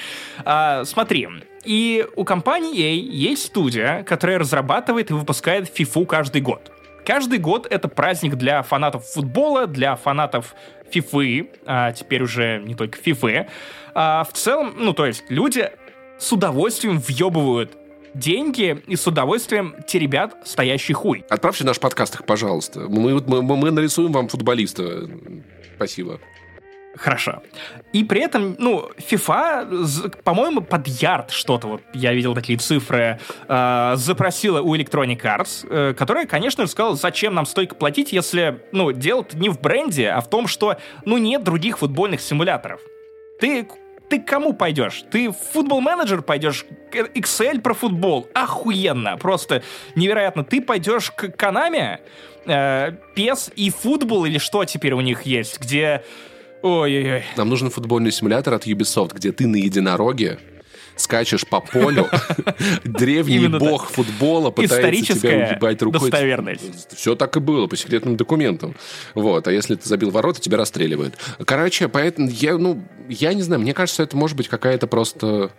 А, смотри, и у компании EA есть студия, которая разрабатывает и выпускает FIFA каждый год. Каждый год это праздник для фанатов футбола, для фанатов FIFA, а теперь уже не только FIFA. А в целом, ну то есть люди с удовольствием въебывают деньги и с удовольствием теребят стоящий хуй. Отправьте наш подкаст их, пожалуйста. Мы, мы, мы, нарисуем вам футболиста. Спасибо. Хорошо. И при этом, ну, FIFA, по-моему, под ярд что-то, вот я видел такие цифры, э, запросила у Electronic Arts, э, которая, конечно сказала, зачем нам столько платить, если, ну, дело не в бренде, а в том, что, ну, нет других футбольных симуляторов. Ты ты кому пойдешь? Ты в футбол-менеджер пойдешь? Excel про футбол? Охуенно! Просто невероятно. Ты пойдешь к Канаме? Э, и футбол или что теперь у них есть? Где... Ой-ой-ой. Нам нужен футбольный симулятор от Ubisoft, где ты на единороге скачешь по полю, древний бог футбола пытается тебя уебать рукой. достоверность. Все так и было, по секретным документам. Вот, а если ты забил ворота, тебя расстреливают. Короче, поэтому я, ну, я не знаю, мне кажется, это может быть какая-то просто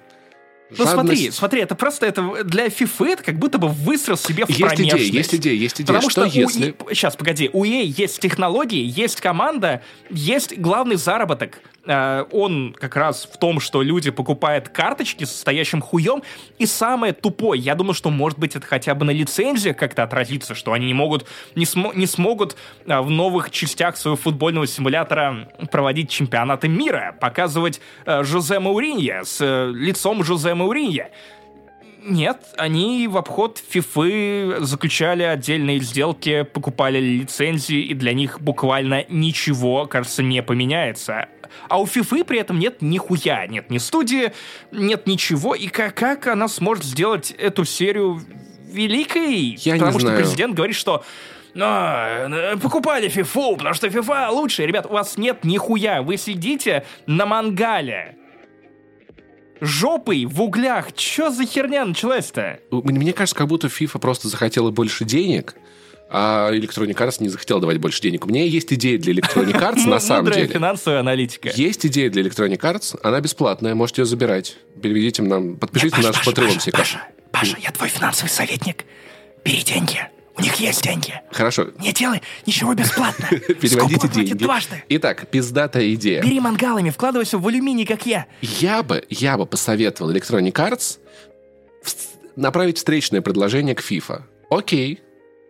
Ну смотри, смотри, это просто это для FIFA это как будто бы выстрел себе в Есть промежность. идея, есть идея, есть идея. Потому что, что, если... Сейчас, погоди, у EA есть технологии, есть команда, есть главный заработок. Э, Он как раз в том, что люди покупают карточки с стоящим хуем. И самое тупое, я думаю, что может быть это хотя бы на лицензиях как-то отразится, что они не могут, не, смо- не смогут э, в новых частях своего футбольного симулятора проводить чемпионаты мира, показывать э, Жозе Мауринья с э, лицом Жозе Мауринья. Нет, они в обход FIFA заключали отдельные сделки, покупали лицензии, и для них буквально ничего, кажется, не поменяется. А у FIFA при этом нет нихуя, нет ни студии, нет ничего, и как, как она сможет сделать эту серию великой? Я не Потому что знаю. президент говорит, что «А, э, покупали FIFA, потому что FIFA лучше. Ребят, у вас нет нихуя, вы сидите на мангале. Жопой в углях. Чё за херня началась-то? Мне кажется, как будто FIFA просто захотела больше денег, а Electronic Arts не захотела давать больше денег. У меня есть идея для Electronic Arts, на самом Мудрая деле. финансовая аналитика. Есть идея для Electronic Arts, она бесплатная, можете ее забирать. Переведите нам, подпишитесь на наш Patreon все Паша, Паша, я твой финансовый советник. Бери деньги. У них есть деньги. Хорошо, Не делай ничего бесплатно. переводите деньги. дважды. Итак, пиздатая идея. Бери мангалами, вкладывайся в алюминий, как я. Я бы, я бы посоветовал Electronic Arts направить встречное предложение к FIFA. Окей,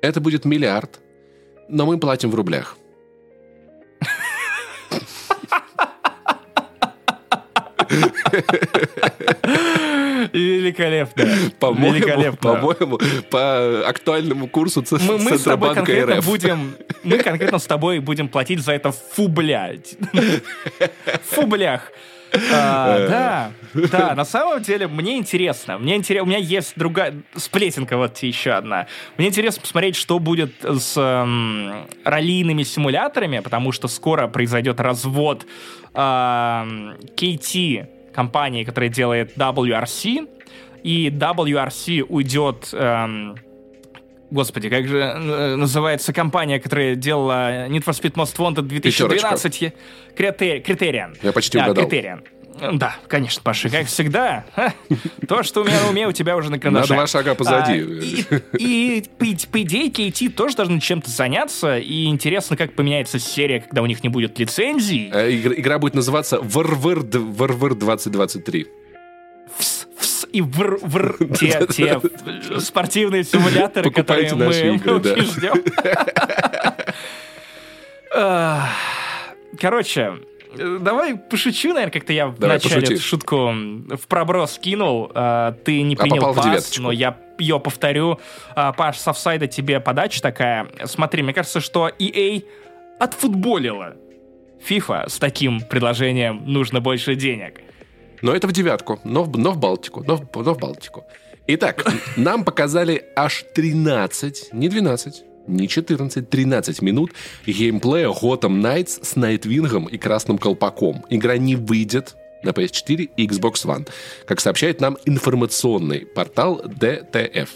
это будет миллиард, но мы платим в рублях. Великолепно. По-моему, Великолепно. по-моему, по актуальному курсу Ц- Мы, мы с тобой конкретно РФ. будем, мы конкретно с тобой будем платить за это фублять. Фублях. А, да, да, на самом деле мне интересно. Мне интересно, у меня есть другая сплетенка, вот еще одна. Мне интересно посмотреть, что будет с эм, раллийными симуляторами, потому что скоро произойдет развод эм, KT компании, которая делает WRC, и WRC уйдет эм, Господи, как же э, называется компания, которая делала Need for Speed Most Wanted 2012? Критери... Критериан. Я почти угадал. Критериан. Да, конечно, Паша, как всегда. То, что у меня на уме, у тебя уже на карандаше. На два шага позади. А, и, и по, идее, KT тоже должны чем-то заняться, и интересно, как поменяется серия, когда у них не будет лицензии. А, игра будет называться Варвар 2023 и вр, вр, те, те спортивные симуляторы, которые мы, игры, мы да. ждем. Короче, Давай пошучу, наверное, как-то я в начале пошути. эту шутку в проброс кинул. А, ты не а принял а пас, но я ее повторю. А, Паш, с офсайда тебе подача такая. Смотри, мне кажется, что EA отфутболила FIFA с таким предложением «нужно больше денег». Но это в девятку, но в, но в Балтику, но в, но в Балтику. Итак, нам показали аж 13, не 12, не 14, 13 минут геймплея Gotham Knights с Найтвингом и Красным Колпаком. Игра не выйдет на PS4 и Xbox One, как сообщает нам информационный портал DTF.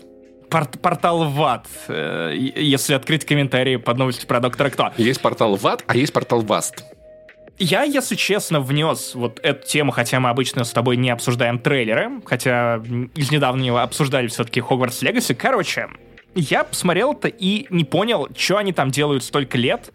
Порт портал ВАД, э, если открыть комментарии под новостью про Доктора Кто. Есть портал ВАД, а есть портал ВАСТ. Я, если честно, внес вот эту тему, хотя мы обычно с тобой не обсуждаем трейлеры, хотя из недавнего обсуждали все-таки Хогвартс Легаси. Короче, я посмотрел это и не понял, что они там делают столько лет,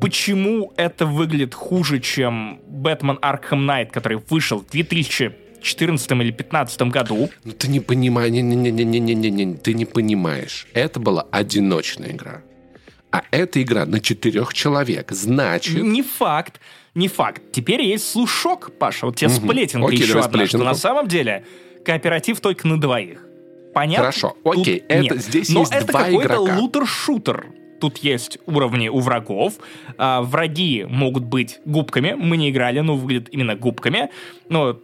почему это выглядит хуже, чем Бэтмен Аркхэм Найт, который вышел в 2014 или 2015 году. Ну ты не понимаешь, не, не, не, не, не, не, не, ты не понимаешь. Это была одиночная игра. А эта игра на четырех человек. Значит... Не факт. Не факт. Теперь есть слушок, Паша. Вот тебе угу. сплетинка Окей, еще одна, что на самом деле кооператив только на двоих. Понятно? Хорошо, окей, это, нет. здесь Но есть это два какой-то игрока. лутер-шутер. Тут есть уровни у врагов. А, враги могут быть губками. Мы не играли, но выглядят именно губками. Ну,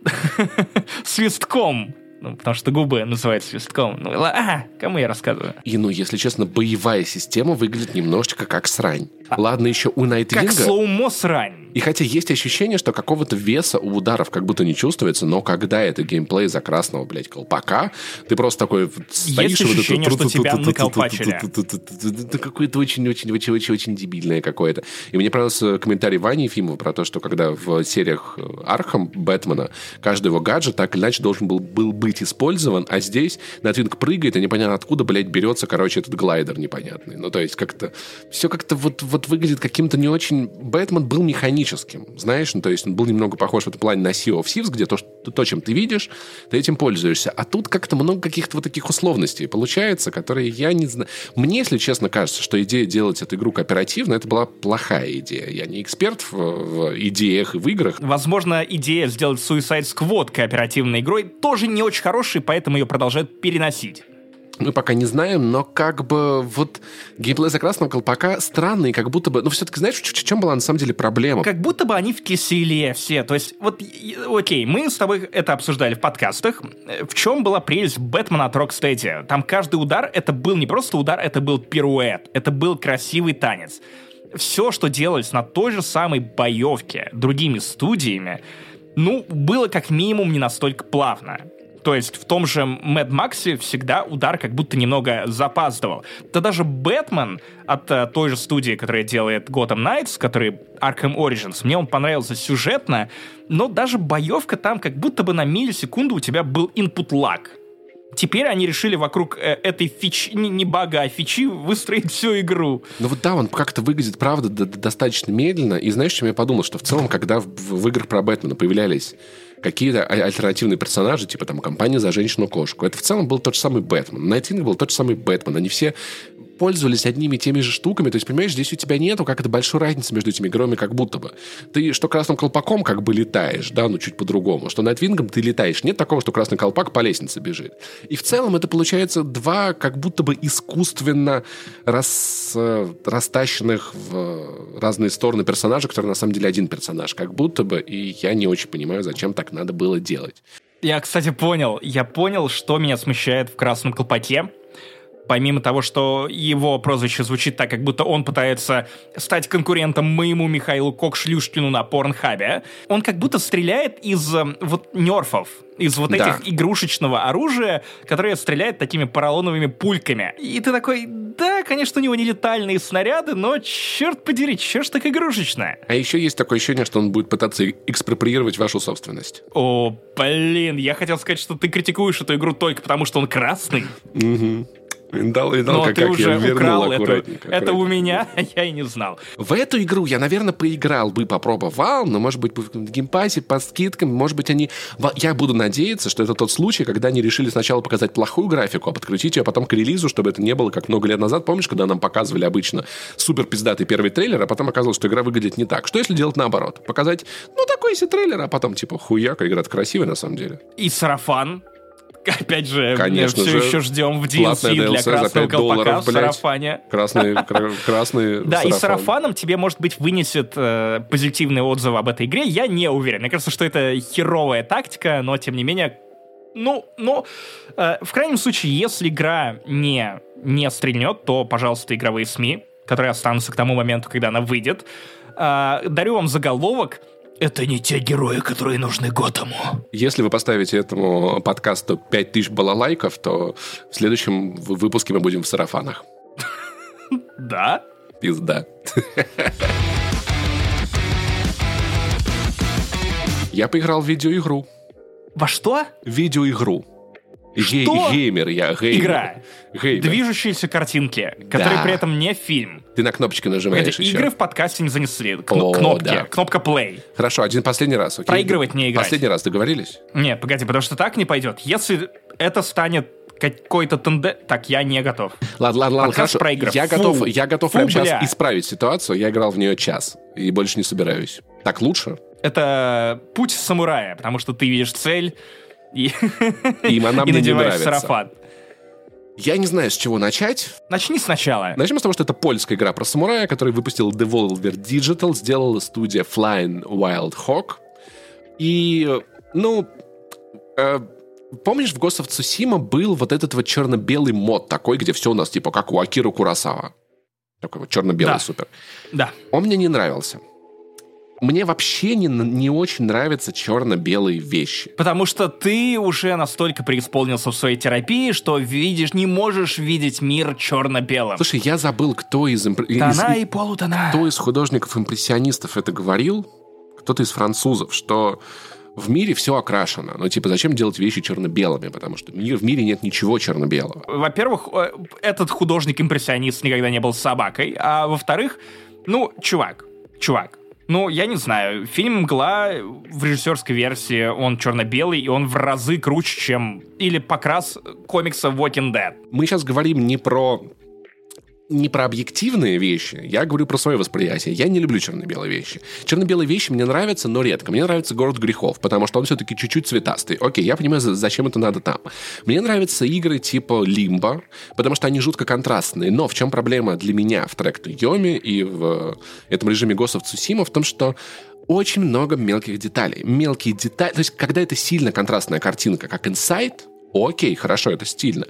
свистком ну, потому что губы называют свистком. Ну, а, кому я рассказываю? И, ну, если честно, боевая система выглядит немножечко как срань. А, Ладно, еще у Найтвинга... Как slow-mo срань. И хотя есть ощущение, что какого-то веса у ударов как будто не чувствуется, но когда это геймплей за красного, блядь, колпака, ты просто такой стоишь... Есть ощущение, что тебя наколпачили. Это какое-то очень-очень-очень-очень дебильное какое-то. И мне понравился комментарий Вани Ефимова про то, что когда в сериях Архам Бэтмена каждый его гаджет так или иначе должен был, был быть использован, а здесь Найтвинг прыгает, и непонятно откуда, блядь, берется, короче, этот глайдер непонятный. Ну, то есть как-то... Все как-то вот, вот выглядит каким-то не очень... Бэтмен был механическим, знаешь? Ну, то есть он был немного похож в этом плане на Sea of Thieves, где то, что, то, чем ты видишь, ты этим пользуешься. А тут как-то много каких-то вот таких условностей получается, которые я не знаю... Мне, если честно, кажется, что идея делать эту игру кооперативно, это была плохая идея. Я не эксперт в, в идеях и в играх. Возможно, идея сделать Suicide Squad кооперативной игрой тоже не очень хорошая, поэтому ее продолжают переносить. Мы пока не знаем, но как бы вот геймплей за красного колпака странный, как будто бы... Ну, все-таки знаешь, в чем была на самом деле проблема? Как будто бы они в киселе все. То есть, вот, окей, мы с тобой это обсуждали в подкастах. В чем была прелесть Бэтмена от Rocksteady? Там каждый удар, это был не просто удар, это был пируэт. Это был красивый танец. Все, что делалось на той же самой боевке другими студиями, ну, было как минимум не настолько плавно. То есть в том же Mad Max всегда удар как будто немного запаздывал. Да даже Бэтмен от uh, той же студии, которая делает Gotham Knights, который Arkham Origins, мне он понравился сюжетно, но даже боевка там как будто бы на миллисекунду у тебя был input lag. Теперь они решили вокруг э, этой фичи, не, не бага, а фичи выстроить всю игру. Ну вот да, он как-то выглядит, правда, достаточно медленно. И знаешь, чем я подумал? Что в целом, когда в, в играх про Бэтмена появлялись какие-то а, альтернативные персонажи, типа там компания за женщину-кошку. Это в целом был тот же самый Бэтмен. Найтвинг был тот же самый Бэтмен. Они все пользовались одними и теми же штуками. То есть, понимаешь, здесь у тебя нету как-то большой разницы между этими героями, как будто бы. Ты что красным колпаком как бы летаешь, да, ну чуть по-другому. Что Найтвингом ты летаешь. Нет такого, что красный колпак по лестнице бежит. И в целом это получается два как будто бы искусственно рас, э, растащенных в разные стороны персонажа, которые на самом деле один персонаж. Как будто бы. И я не очень понимаю, зачем так надо было делать. Я, кстати, понял. Я понял, что меня смущает в красном колпаке помимо того, что его прозвище звучит так, как будто он пытается стать конкурентом моему Михаилу Кокшлюшкину на Порнхабе, он как будто стреляет из э, вот нерфов, из вот Да. этих игрушечного оружия, которое стреляет такими поролоновыми пульками. И ты такой, да, конечно, у него не летальные снаряды, но черт подери, чё ж так игрушечное? А еще есть такое ощущение, что он будет пытаться экспроприировать вашу собственность. О, блин, я хотел сказать, что ты критикуешь эту игру только потому, что он красный, Видал, видал, но как, ты как уже я украл эту, аккуратненько, это у аккуратненько. меня, я и не знал. В эту игру я, наверное, поиграл бы, попробовал, но, может быть, в Game Pass е, по скидкам, может быть, они... Я буду надеяться, что это тот случай, когда они решили сначала показать плохую графику, а подкрутить ее потом к релизу, чтобы это не было как много лет назад. Помнишь, когда нам показывали обычно супер пиздатый первый трейлер, а потом оказалось, что игра выглядит не так. Что если делать наоборот? Показать, ну, такой себе трейлер, а потом, типа, хуяка, игра красивая на самом деле. И сарафан. Опять же, Конечно все же. еще ждем в DLC для DLC красного 5 колпака в сарафане. Красный, кра- красный Да, и сарафан. сарафаном тебе, может быть, вынесет э, позитивные отзывы об этой игре. Я не уверен. Мне кажется, что это херовая тактика, но, тем не менее, ну, ну, э, в крайнем случае, если игра не, не стрельнет, то, пожалуйста, игровые СМИ, которые останутся к тому моменту, когда она выйдет. Э, дарю вам заголовок. Это не те герои, которые нужны Готэму. Если вы поставите этому подкасту 5000 балалайков, то в следующем выпуске мы будем в сарафанах. Да? Пизда. Я поиграл в видеоигру. Во что? Видеоигру. Что? Геймер я, геймер. Игра. Геймер. Движущиеся картинки, которые Да. при этом не фильм. Ты на кнопочки нажимаешь Погоди, еще. игры в подкасте не занесли. Кно- О, кнопки. да. Кнопка play. Хорошо, один последний раз. окей? Проигрывать не играть. Последний раз договорились? Не, погоди, потому что так не пойдет. Если это станет какой-то тенден... Так, я не готов. Ладно, ладно, ладно, хорошо. про игры. Я Фу. готов, я готов Фу, прямо сейчас бля. исправить ситуацию. Я играл в нее час и больше не собираюсь. Так лучше? Это путь самурая, потому что ты видишь цель и, И она и мне не надеваешь нравится. сарафан. Я не знаю, с чего начать. Начни сначала. Начнем с того, что это польская игра про самурая, которую выпустил Devolver Digital, сделала студия Flying Wild Hawk. И, ну, э, помнишь, в Ghost of Tsushima был вот этот вот черно-белый мод такой, где все у нас типа как у Акиру Курасава. Такой вот черно-белый Да. супер. Да. Он мне не нравился. Мне вообще не, не очень нравятся черно-белые вещи. Потому что ты уже настолько преисполнился в своей терапии, что видишь, не можешь видеть мир черно-белым. Слушай, я забыл, кто из, импр- из- Тона и полутона. кто из художников-импрессионистов это говорил, кто-то из французов, что в мире все окрашено. Ну, типа, зачем делать вещи черно-белыми? Потому что в мире нет ничего черно-белого. Во-первых, э, этот художник-импрессионист никогда не был собакой, а во-вторых, ну, чувак, чувак, ну, я не знаю, фильм «Мгла» в режиссерской версии, он черно-белый, и он в разы круче, чем или покрас комикса Walking Dead. Мы сейчас говорим не про не про объективные вещи, я говорю про свое восприятие. Я не люблю черно-белые вещи. Черно-белые вещи мне нравятся, но редко. Мне нравится «Город грехов», потому что он все-таки чуть-чуть цветастый. Окей, я понимаю, за- зачем это надо там. Мне нравятся игры типа «Лимбо», потому что они жутко контрастные. Но в чем проблема для меня в трек Йоми и в этом режиме of Tsushima в том, что очень много мелких деталей. Мелкие детали... То есть, когда это сильно контрастная картинка, как Inside, окей, хорошо, это стильно.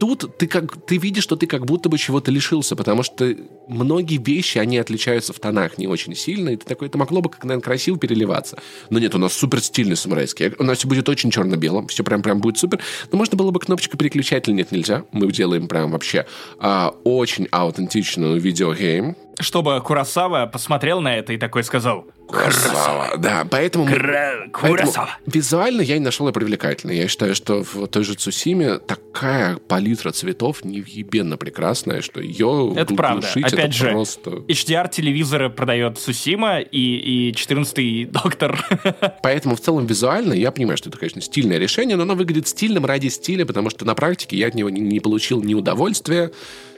Тут ты, как, ты видишь, что ты как будто бы чего-то лишился, потому что многие вещи, они отличаются в тонах не очень сильно, и ты такой, это могло бы, как, наверное, красиво переливаться. Но нет, у нас супер стильный самурайский. У нас все будет очень черно-белым, все прям, прям будет супер. Но можно было бы кнопочку переключатель, нет, нельзя. Мы делаем прям вообще а, очень аутентичную видеогейм. Чтобы Курасава посмотрел на это и такой сказал Красава, да. Поэтому... «Кра- Поэтому Курасава». визуально я не нашел ее привлекательной. Я считаю, что в той же Цусиме такая палитра цветов невъебенно прекрасная, что ее Это правда. глушить, Опять это же, просто... HDR-телевизоры продает Сусима и, и 14-й доктор. Поэтому в целом визуально я понимаю, что это, конечно, стильное решение, но оно выглядит стильным ради стиля, потому что на практике я от него не, не получил ни удовольствия,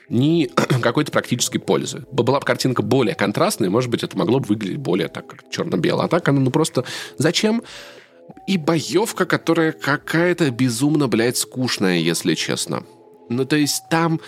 ни какой-то практической пользы. Была бы картинка более контрастная, может быть, это могло бы выглядеть более так, черно-бело. А так она, ну просто... Зачем? И боевка, которая какая-то безумно, блядь, скучная, если честно. Ну, то есть там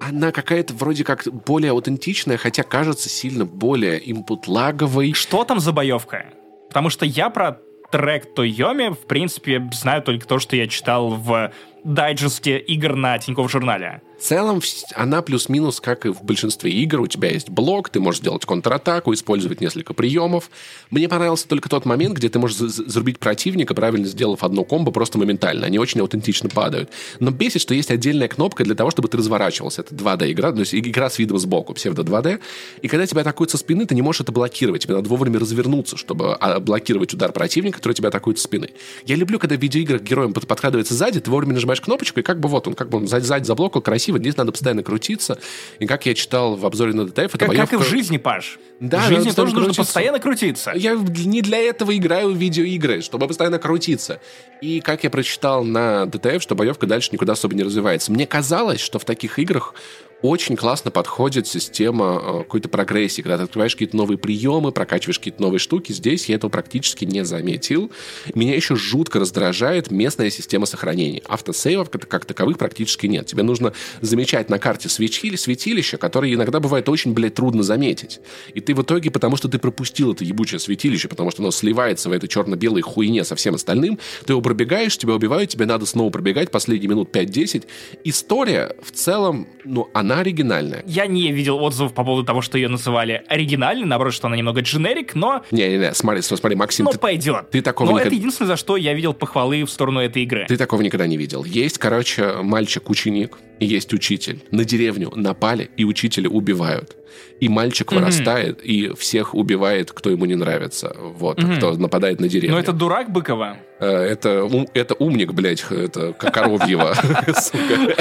она какая-то вроде как более аутентичная, хотя кажется сильно более импут-лаговой. Что там за боевка? Потому что я про трек Тойоми, в принципе, знаю только то, что я читал в дайджесте игр на Тинькофф журнале. Целом, она плюс-минус, как и в большинстве игр. У тебя есть блок, ты можешь сделать контратаку, использовать несколько приемов. Мне понравился только тот момент, где ты можешь зарубить противника, правильно сделав одно комбо, просто моментально. Они очень аутентично падают. Но бесит, что есть отдельная кнопка для того, чтобы ты разворачивался. Это 2D-игра, то есть игра с видом сбоку, псевдо 2D. И когда тебя атакуют со спины, ты не можешь это блокировать. Тебе надо вовремя развернуться, чтобы а, блокировать удар противника, который тебя атакует со спины. Я люблю, когда в видеоиграх героям подкрадывается сзади, ты вовремя нажимаешь кнопочку, и как бы вот он, как бы он сзади заблокал, красиво, здесь надо постоянно крутиться. И как я читал в обзоре на DTF, это как, боевка... как и в жизни, Паш. Да, в жизни тоже нужно крутиться. постоянно крутиться. Я не для этого играю в видеоигры, чтобы постоянно крутиться. И как я прочитал на DTF, что боевка дальше никуда особо не развивается. Мне казалось, что в таких играх очень классно подходит система э, какой-то прогрессии, когда ты открываешь какие-то новые приемы, прокачиваешь какие-то новые штуки. Здесь я этого практически не заметил. Меня еще жутко раздражает местная система сохранения. Автосейвов как таковых практически нет. Тебе нужно замечать на карте свечи, светилища, которые иногда бывает очень, блядь, трудно заметить. И ты в итоге, потому что ты пропустил это ебучее святилище, потому что оно сливается в этой черно-белой хуйне со всем остальным, ты его пробегаешь, тебя убивают, тебе надо снова пробегать последние минут 5-10. История в целом, ну, она она оригинальная. Я не видел отзывов по поводу того, что ее называли оригинальной, наоборот, что она немного дженерик, но... Не-не-не, смотри, смотри, Максим... Но ты, пойдет. Ты такого но никогда... это единственное, за что я видел похвалы в сторону этой игры. Ты такого никогда не видел. Есть, короче, мальчик-ученик, и есть учитель. На деревню напали, и учителя убивают. И мальчик mm-hmm. вырастает, и всех убивает, кто ему не нравится. Вот, mm-hmm. кто нападает на деревню. Но это дурак Быкова? Э, это, это умник, блядь, это Коровьева. Сука.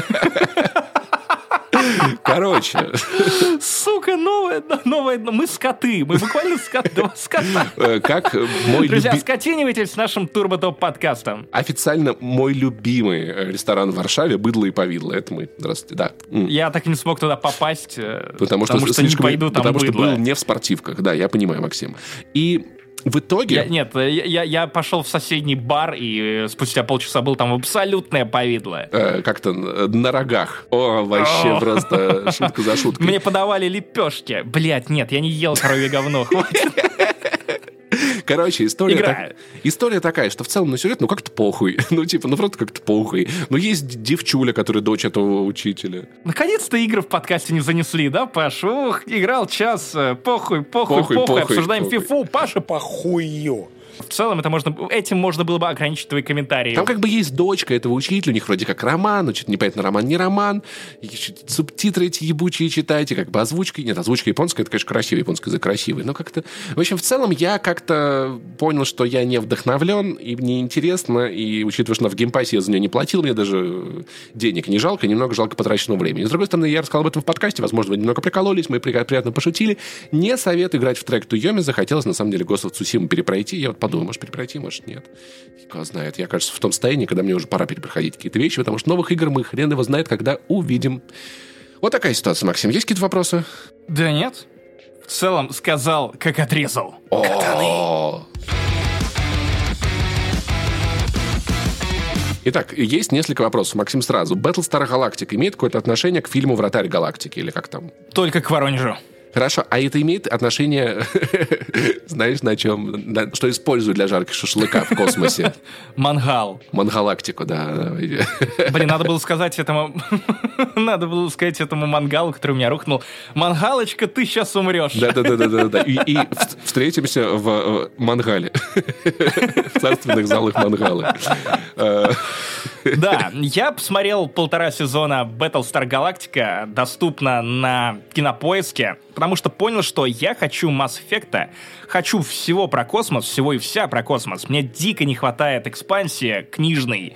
Короче. Сука, новое, новое, мы скоты, мы буквально скоты, два скота. Э, как мой Друзья, люби... скотинивайтесь с нашим Турботоп подкастом. Официально мой любимый ресторан в Варшаве «Быдло и повидло». Это мы. Здравствуйте, да. Я так и не смог туда попасть, э, потому, потому что, что слишком, не пойду там Потому быдло. что был не в спортивках, да, я понимаю, Максим. И в итоге... Я, нет, я, я, я пошел в соседний бар и спустя полчаса был там абсолютное повидло. Э, как-то на рогах. О, вообще просто шутка за шуткой. Мне подавали лепешки. Блять, нет, я не ел коровье говно. Короче, история, так, история такая, что в целом на сюжет, ну как-то похуй. ну типа, ну просто как-то похуй. Но есть девчуля, которая дочь этого учителя. Наконец-то игры в подкасте не занесли, да, Паш? Ух, играл час, э, похуй, похуй, похуй, похуй, похуй обсуждаем похуй. фифу, Паша, похую. В целом, это можно, этим можно было бы ограничить твои комментарии. Там как бы есть дочка этого учителя, у них вроде как роман, но что-то непонятно, роман не роман. Субтитры эти ебучие читайте, как бы озвучка. Нет, озвучка японская, это, конечно, красивый, японский язык красивый. Но как-то... В общем, в целом я как-то понял, что я не вдохновлен, и мне интересно, и учитывая, что на в Game Pass е я за нее не платил, мне даже денег не жалко, немного жалко потраченного времени. С другой стороны, я рассказал об этом в подкасте, возможно, вы немного прикололись, мы приятно пошутили. Не советую играть в Trek to Yomi, захотелось, на самом деле, of Tsushima перепройти. Я вот подумал, может, перепройти, может, нет. Кто знает. Я, кажется, в том состоянии, когда мне уже пора перепроходить какие-то вещи, потому что новых игр мы хрен его знает, когда увидим. Вот такая ситуация, Максим. Есть какие-то вопросы? Да нет. В целом сказал, как отрезал. О Итак, есть несколько вопросов. Максим, сразу. Battlestar Galactica имеет какое-то отношение к фильму «Вратарь галактики» или как там? Только к Воронежу. Хорошо, а это имеет отношение, знаешь, на чем, на, что используют для жарки шашлыка в космосе? Мангал. Мангалактику, да. Блин, надо было сказать этому, надо было сказать этому мангалу, который у меня рухнул, мангалочка, ты сейчас умрешь. Да-да-да-да-да. И, и встретимся в мангале. В царственных залах мангалы. Да, я посмотрел полтора сезона Battlestar Galactica, доступно на кинопоиске потому что понял, что я хочу Mass Effect, хочу всего про космос, всего и вся про космос. Мне дико не хватает экспансии книжной.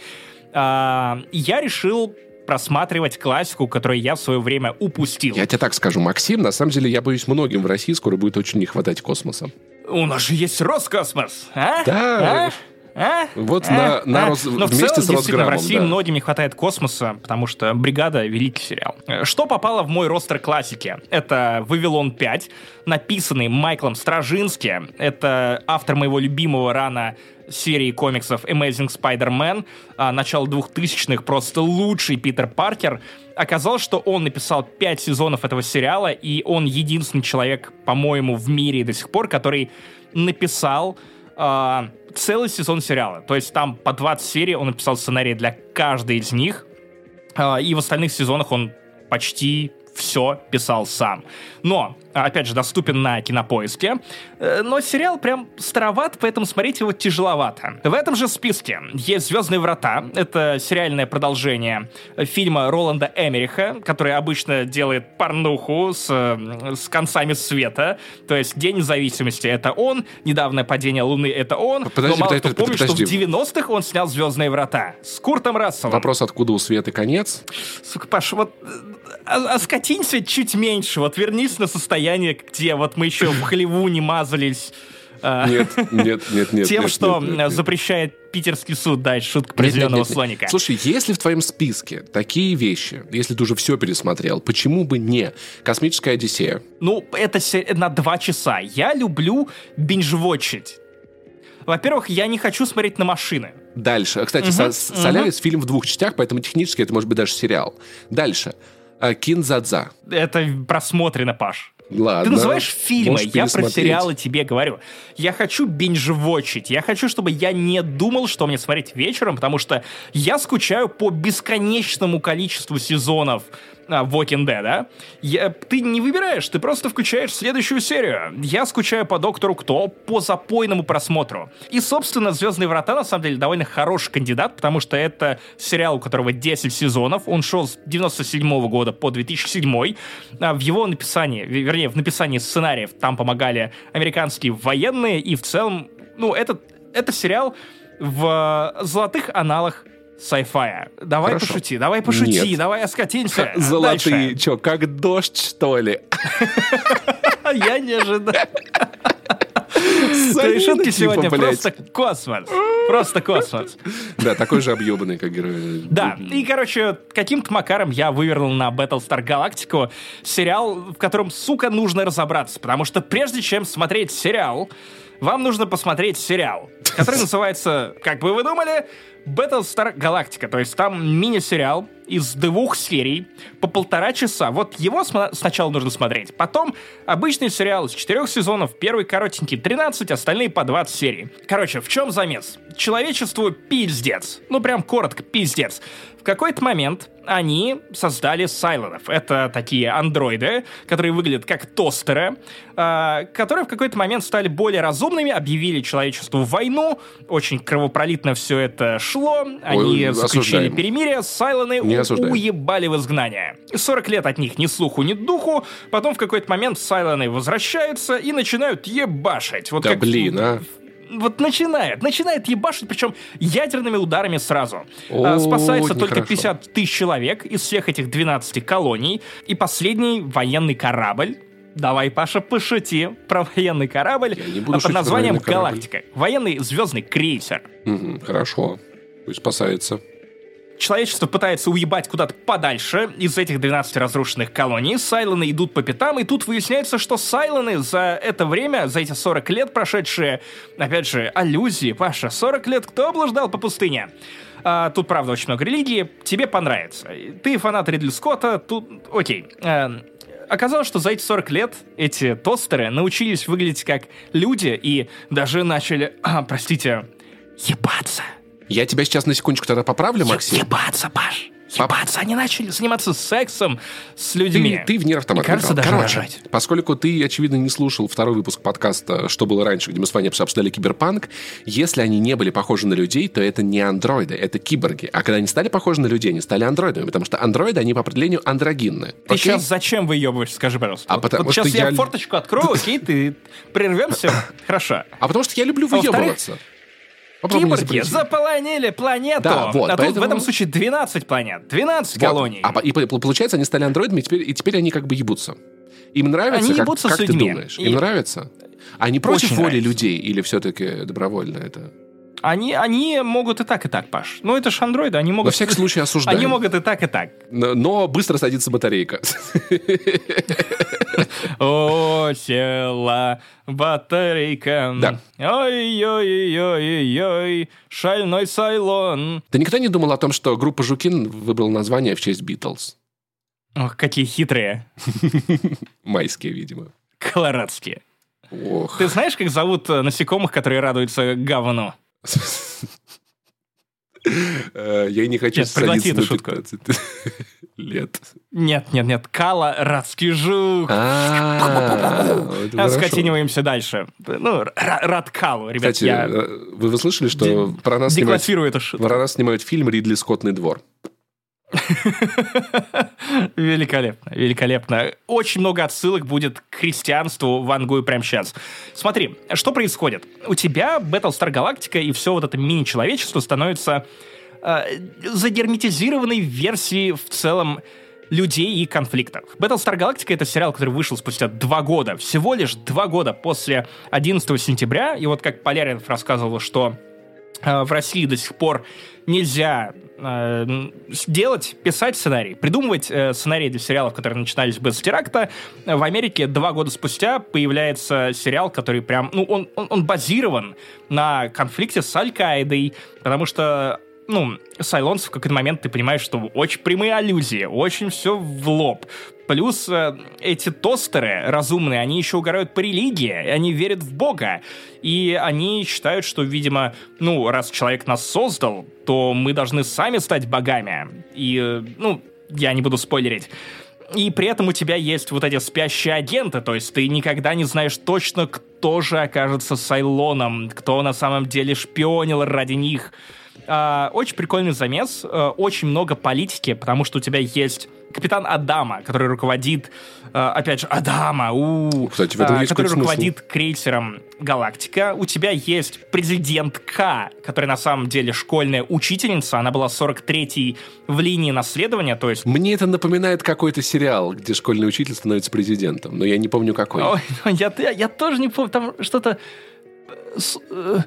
А, я решил просматривать классику, которую я в свое время упустил. Я тебе так скажу, Максим, на самом деле, я боюсь, многим в России скоро будет очень не хватать космоса. У нас же есть Роскосмос, а? Да. А? А? Вот а? на, на а? Рос... Но вместе в целом, с Росграмом. в России да. многим не хватает космоса, потому что «Бригада» — великий сериал. Что попало в мой ростер классики? Это «Вавилон 5», написанный Майклом Стражински. Это автор моего любимого рана серии комиксов Amazing Spider-Man, а, начало 2000-х, просто лучший Питер Паркер. Оказалось, что он написал пять сезонов этого сериала, и он единственный человек, по-моему, в мире до сих пор, который написал э, целый сезон сериала. То есть там по 20 серий он написал сценарий для каждой из них. Э, и в остальных сезонах он почти все писал сам. Но опять же, доступен на кинопоиске. Э, но сериал прям староват, поэтому смотреть его тяжеловато. В этом же списке есть «Звездные врата». Это сериальное продолжение фильма Роланда Эмериха, который обычно делает порнуху с, э, с концами света. То есть День независимости — это он, Недавнее падение Луны — это он. Подожди, но мало подожди, кто помнит, подожди. что в 90-х он снял «Звездные врата» с Куртом Расселом. Вопрос, откуда у света конец? Сука, Паш, вот э, а, оскотинься чуть меньше, вот вернись на состояние, где вот мы еще в хлеву не мазались. а, Нет, нет, нет, нет. Тем, нет, что нет, нет, запрещает питерский суд дать шутку про зеленого слоника. Слушай, если в твоем списке такие вещи, если ты уже все пересмотрел, почему бы не «Космическая Одиссея»? Ну, это на два часа. Я люблю бинж-вотчить. Во-первых, я не хочу смотреть на машины. Дальше. Кстати, Со- «Солярис» фильм в двух частях, поэтому технически это может быть даже сериал. Дальше. А, «Кинзадза». Это просмотрено, Паш. Ладно. Ты называешь фильмы, я про сериалы тебе говорю. Я хочу бинж-вотчить, я хочу, чтобы я не думал, что мне смотреть вечером, потому что я скучаю по бесконечному количеству сезонов а, Walking Dead, да? Я- ты не выбираешь, ты просто включаешь следующую серию. Я скучаю по Доктору Кто, по запойному просмотру. И, собственно, «Звездные врата» на самом деле довольно хороший кандидат, потому что это сериал, у которого 10 сезонов, он шел с 97 года по 2007. А В его написании, ве- вернее, в написании сценариев там помогали американские военные, и в целом, ну, этот, это сериал в э, золотых аналах sci-fi. Давай Хорошо. пошути, давай пошути, Нет. давай оскотимся. Золотые, Дальше. чё, как дождь, что ли? Я не ожидал. Твои шутки типа, сегодня просто космос. Просто космос. Да, такой же объебанный, как герой. Да, и, короче, каким-то макаром я вывернул на Battlestar Galactica сериал, в котором, сука, нужно разобраться, потому что прежде чем смотреть сериал, вам нужно посмотреть сериал, который называется, как бы вы думали, Battlestar Galactica, то есть там мини-сериал из двух серий по полтора часа. Вот его сначала нужно смотреть. Потом обычный сериал из четырех сезонов, первый коротенький 13, остальные по 20 серий. Короче, в чем замес? Человечеству пиздец. Ну, прям коротко, пиздец. В какой-то момент они создали Сайлонов. Это такие андроиды, которые выглядят как тостеры, а, которые в какой-то момент стали более разумными, объявили человечеству войну, очень кровопролитно все это шло, они Ой, заключили осуждаем. перемирие, Сайлоны Не у- осуждаем. уебали в изгнание. 40 лет от них ни слуху, ни духу, потом в какой-то момент Сайлоны возвращаются и начинают ебашить. Вот Да как блин, а. Вот начинает, начинает ебашить, причем ядерными ударами сразу. О, А, Спасается только нехорошо. 50 тысяч человек из всех этих 12 колоний. И последний военный корабль. Давай, Паша, пошути про военный корабль под названием военный корабль. «Галактика». Военный звездный крейсер. Мгм, Хорошо. Пусть спасается. Человечество пытается уебать куда-то подальше из этих 12 разрушенных колоний. Сайлоны идут по пятам, и тут выясняется, что Сайлоны за это время, за эти 40 лет прошедшие, опять же, аллюзии, Паша, 40 лет кто облуждал по пустыне? А, тут, правда, очень много религии. Тебе понравится. Ты фанат Ридли Скотта, тут... Окей. Эм, Оказалось, что за эти 40 лет эти тостеры научились выглядеть как люди и даже начали, а, простите, ебаться. Я тебя сейчас на секундочку тогда поправлю, Максим. Ебаться, Паш. Ебаться. Они начали заниматься сексом с людьми. Ты, ты в нерв И кажется, даже Короче, рожать. поскольку ты, очевидно, не слушал второй выпуск подкаста «Что было раньше», где мы с вами обсуждали киберпанк, если они не были похожи на людей, то это не андроиды, это киборги. А когда они стали похожи на людей, они стали андроидами, потому что андроиды, они по определению андрогинны. Ты Окей? сейчас зачем выебываешь, скажи, пожалуйста. А Вот- потому вот сейчас что я... я- форточку открою, окей, ты прервемся. Хорошо. А потому что я люблю выебываться. Киборги заполонили планету. Да, вот, а тут поэтому- в этом случае 12 планет, 12 Вот. колоний. А, и по- получается, они стали андроидами, и теперь, и теперь они как бы ебутся. Им нравится, Они как, ебутся как с ты людьми. думаешь? И- Им нравится? Они против Очень воли нравится. людей или все-таки добровольно это? Они, они могут и так, и так, Паш. Ну, это ж андроиды, они могут... Во всяком случае, осуждаем. Они могут и так, и так. Но, но быстро садится батарейка. О, села батарейка. Да. Ой-ой-ой-ой-ой, шальной Сайлон. Ты никогда не думал о том, что группа Жукин выбрала название в честь Битлз? Ох, какие хитрые. Майские, видимо. Колорадские. Ох. Ты знаешь, как зовут насекомых, которые радуются говну? Я не хочу Нет, садиться на шутку. 15 лет. Нет, нет, нет, Кала, радский жук. Скотиниваемся дальше. Ну, рад Калу, ребят, Кстати, э, вы слышали, что нас снимают про нас снимают фильм «Ридли Скоттный двор». Великолепно, великолепно. Очень много отсылок будет к христианству в Ангую прямо сейчас. Смотри, что происходит? У тебя Battlestar Galactica и все вот это мини-человечество становится э, загерметизированной версией в целом людей и конфликтов. Battlestar Galactica — это сериал, который вышел спустя два года, всего лишь два года после 11 сентября, и вот как Поляринов рассказывал, что э, в России до сих пор нельзя э, делать, писать сценарий, придумывать э, сценарии для сериалов, которые начинались без теракта. В Америке два года спустя появляется сериал, который прям, ну, он, он, он базирован на конфликте с Аль-Каидой, потому что ну, Сайлонс в какой-то момент ты понимаешь, что очень прямые аллюзии, очень все в лоб. Плюс э, эти тостеры разумные, они еще угорают по религии, они верят в Бога. И они считают, что, видимо, ну, раз человек нас создал, то мы должны сами стать богами. И, э, ну, я не буду спойлерить. И при этом у тебя есть вот эти спящие агенты, то есть ты никогда не знаешь точно, кто же окажется Сайлоном, кто на самом деле шпионил ради них. А, очень прикольный замес, а, очень много политики, потому что у тебя есть капитан Адама, который руководит, а, опять же, Адама, у, Кстати, в этом а, есть который какой-то смысл. руководит крейсером Галактика. У тебя есть президент К, которая на самом деле школьная учительница, она была 43-й в линии наследования, то есть Мне это напоминает какой-то сериал, где школьный учитель становится президентом, но я не помню какой. Ой, я, я, я тоже не помню, там что-то... э, с- э,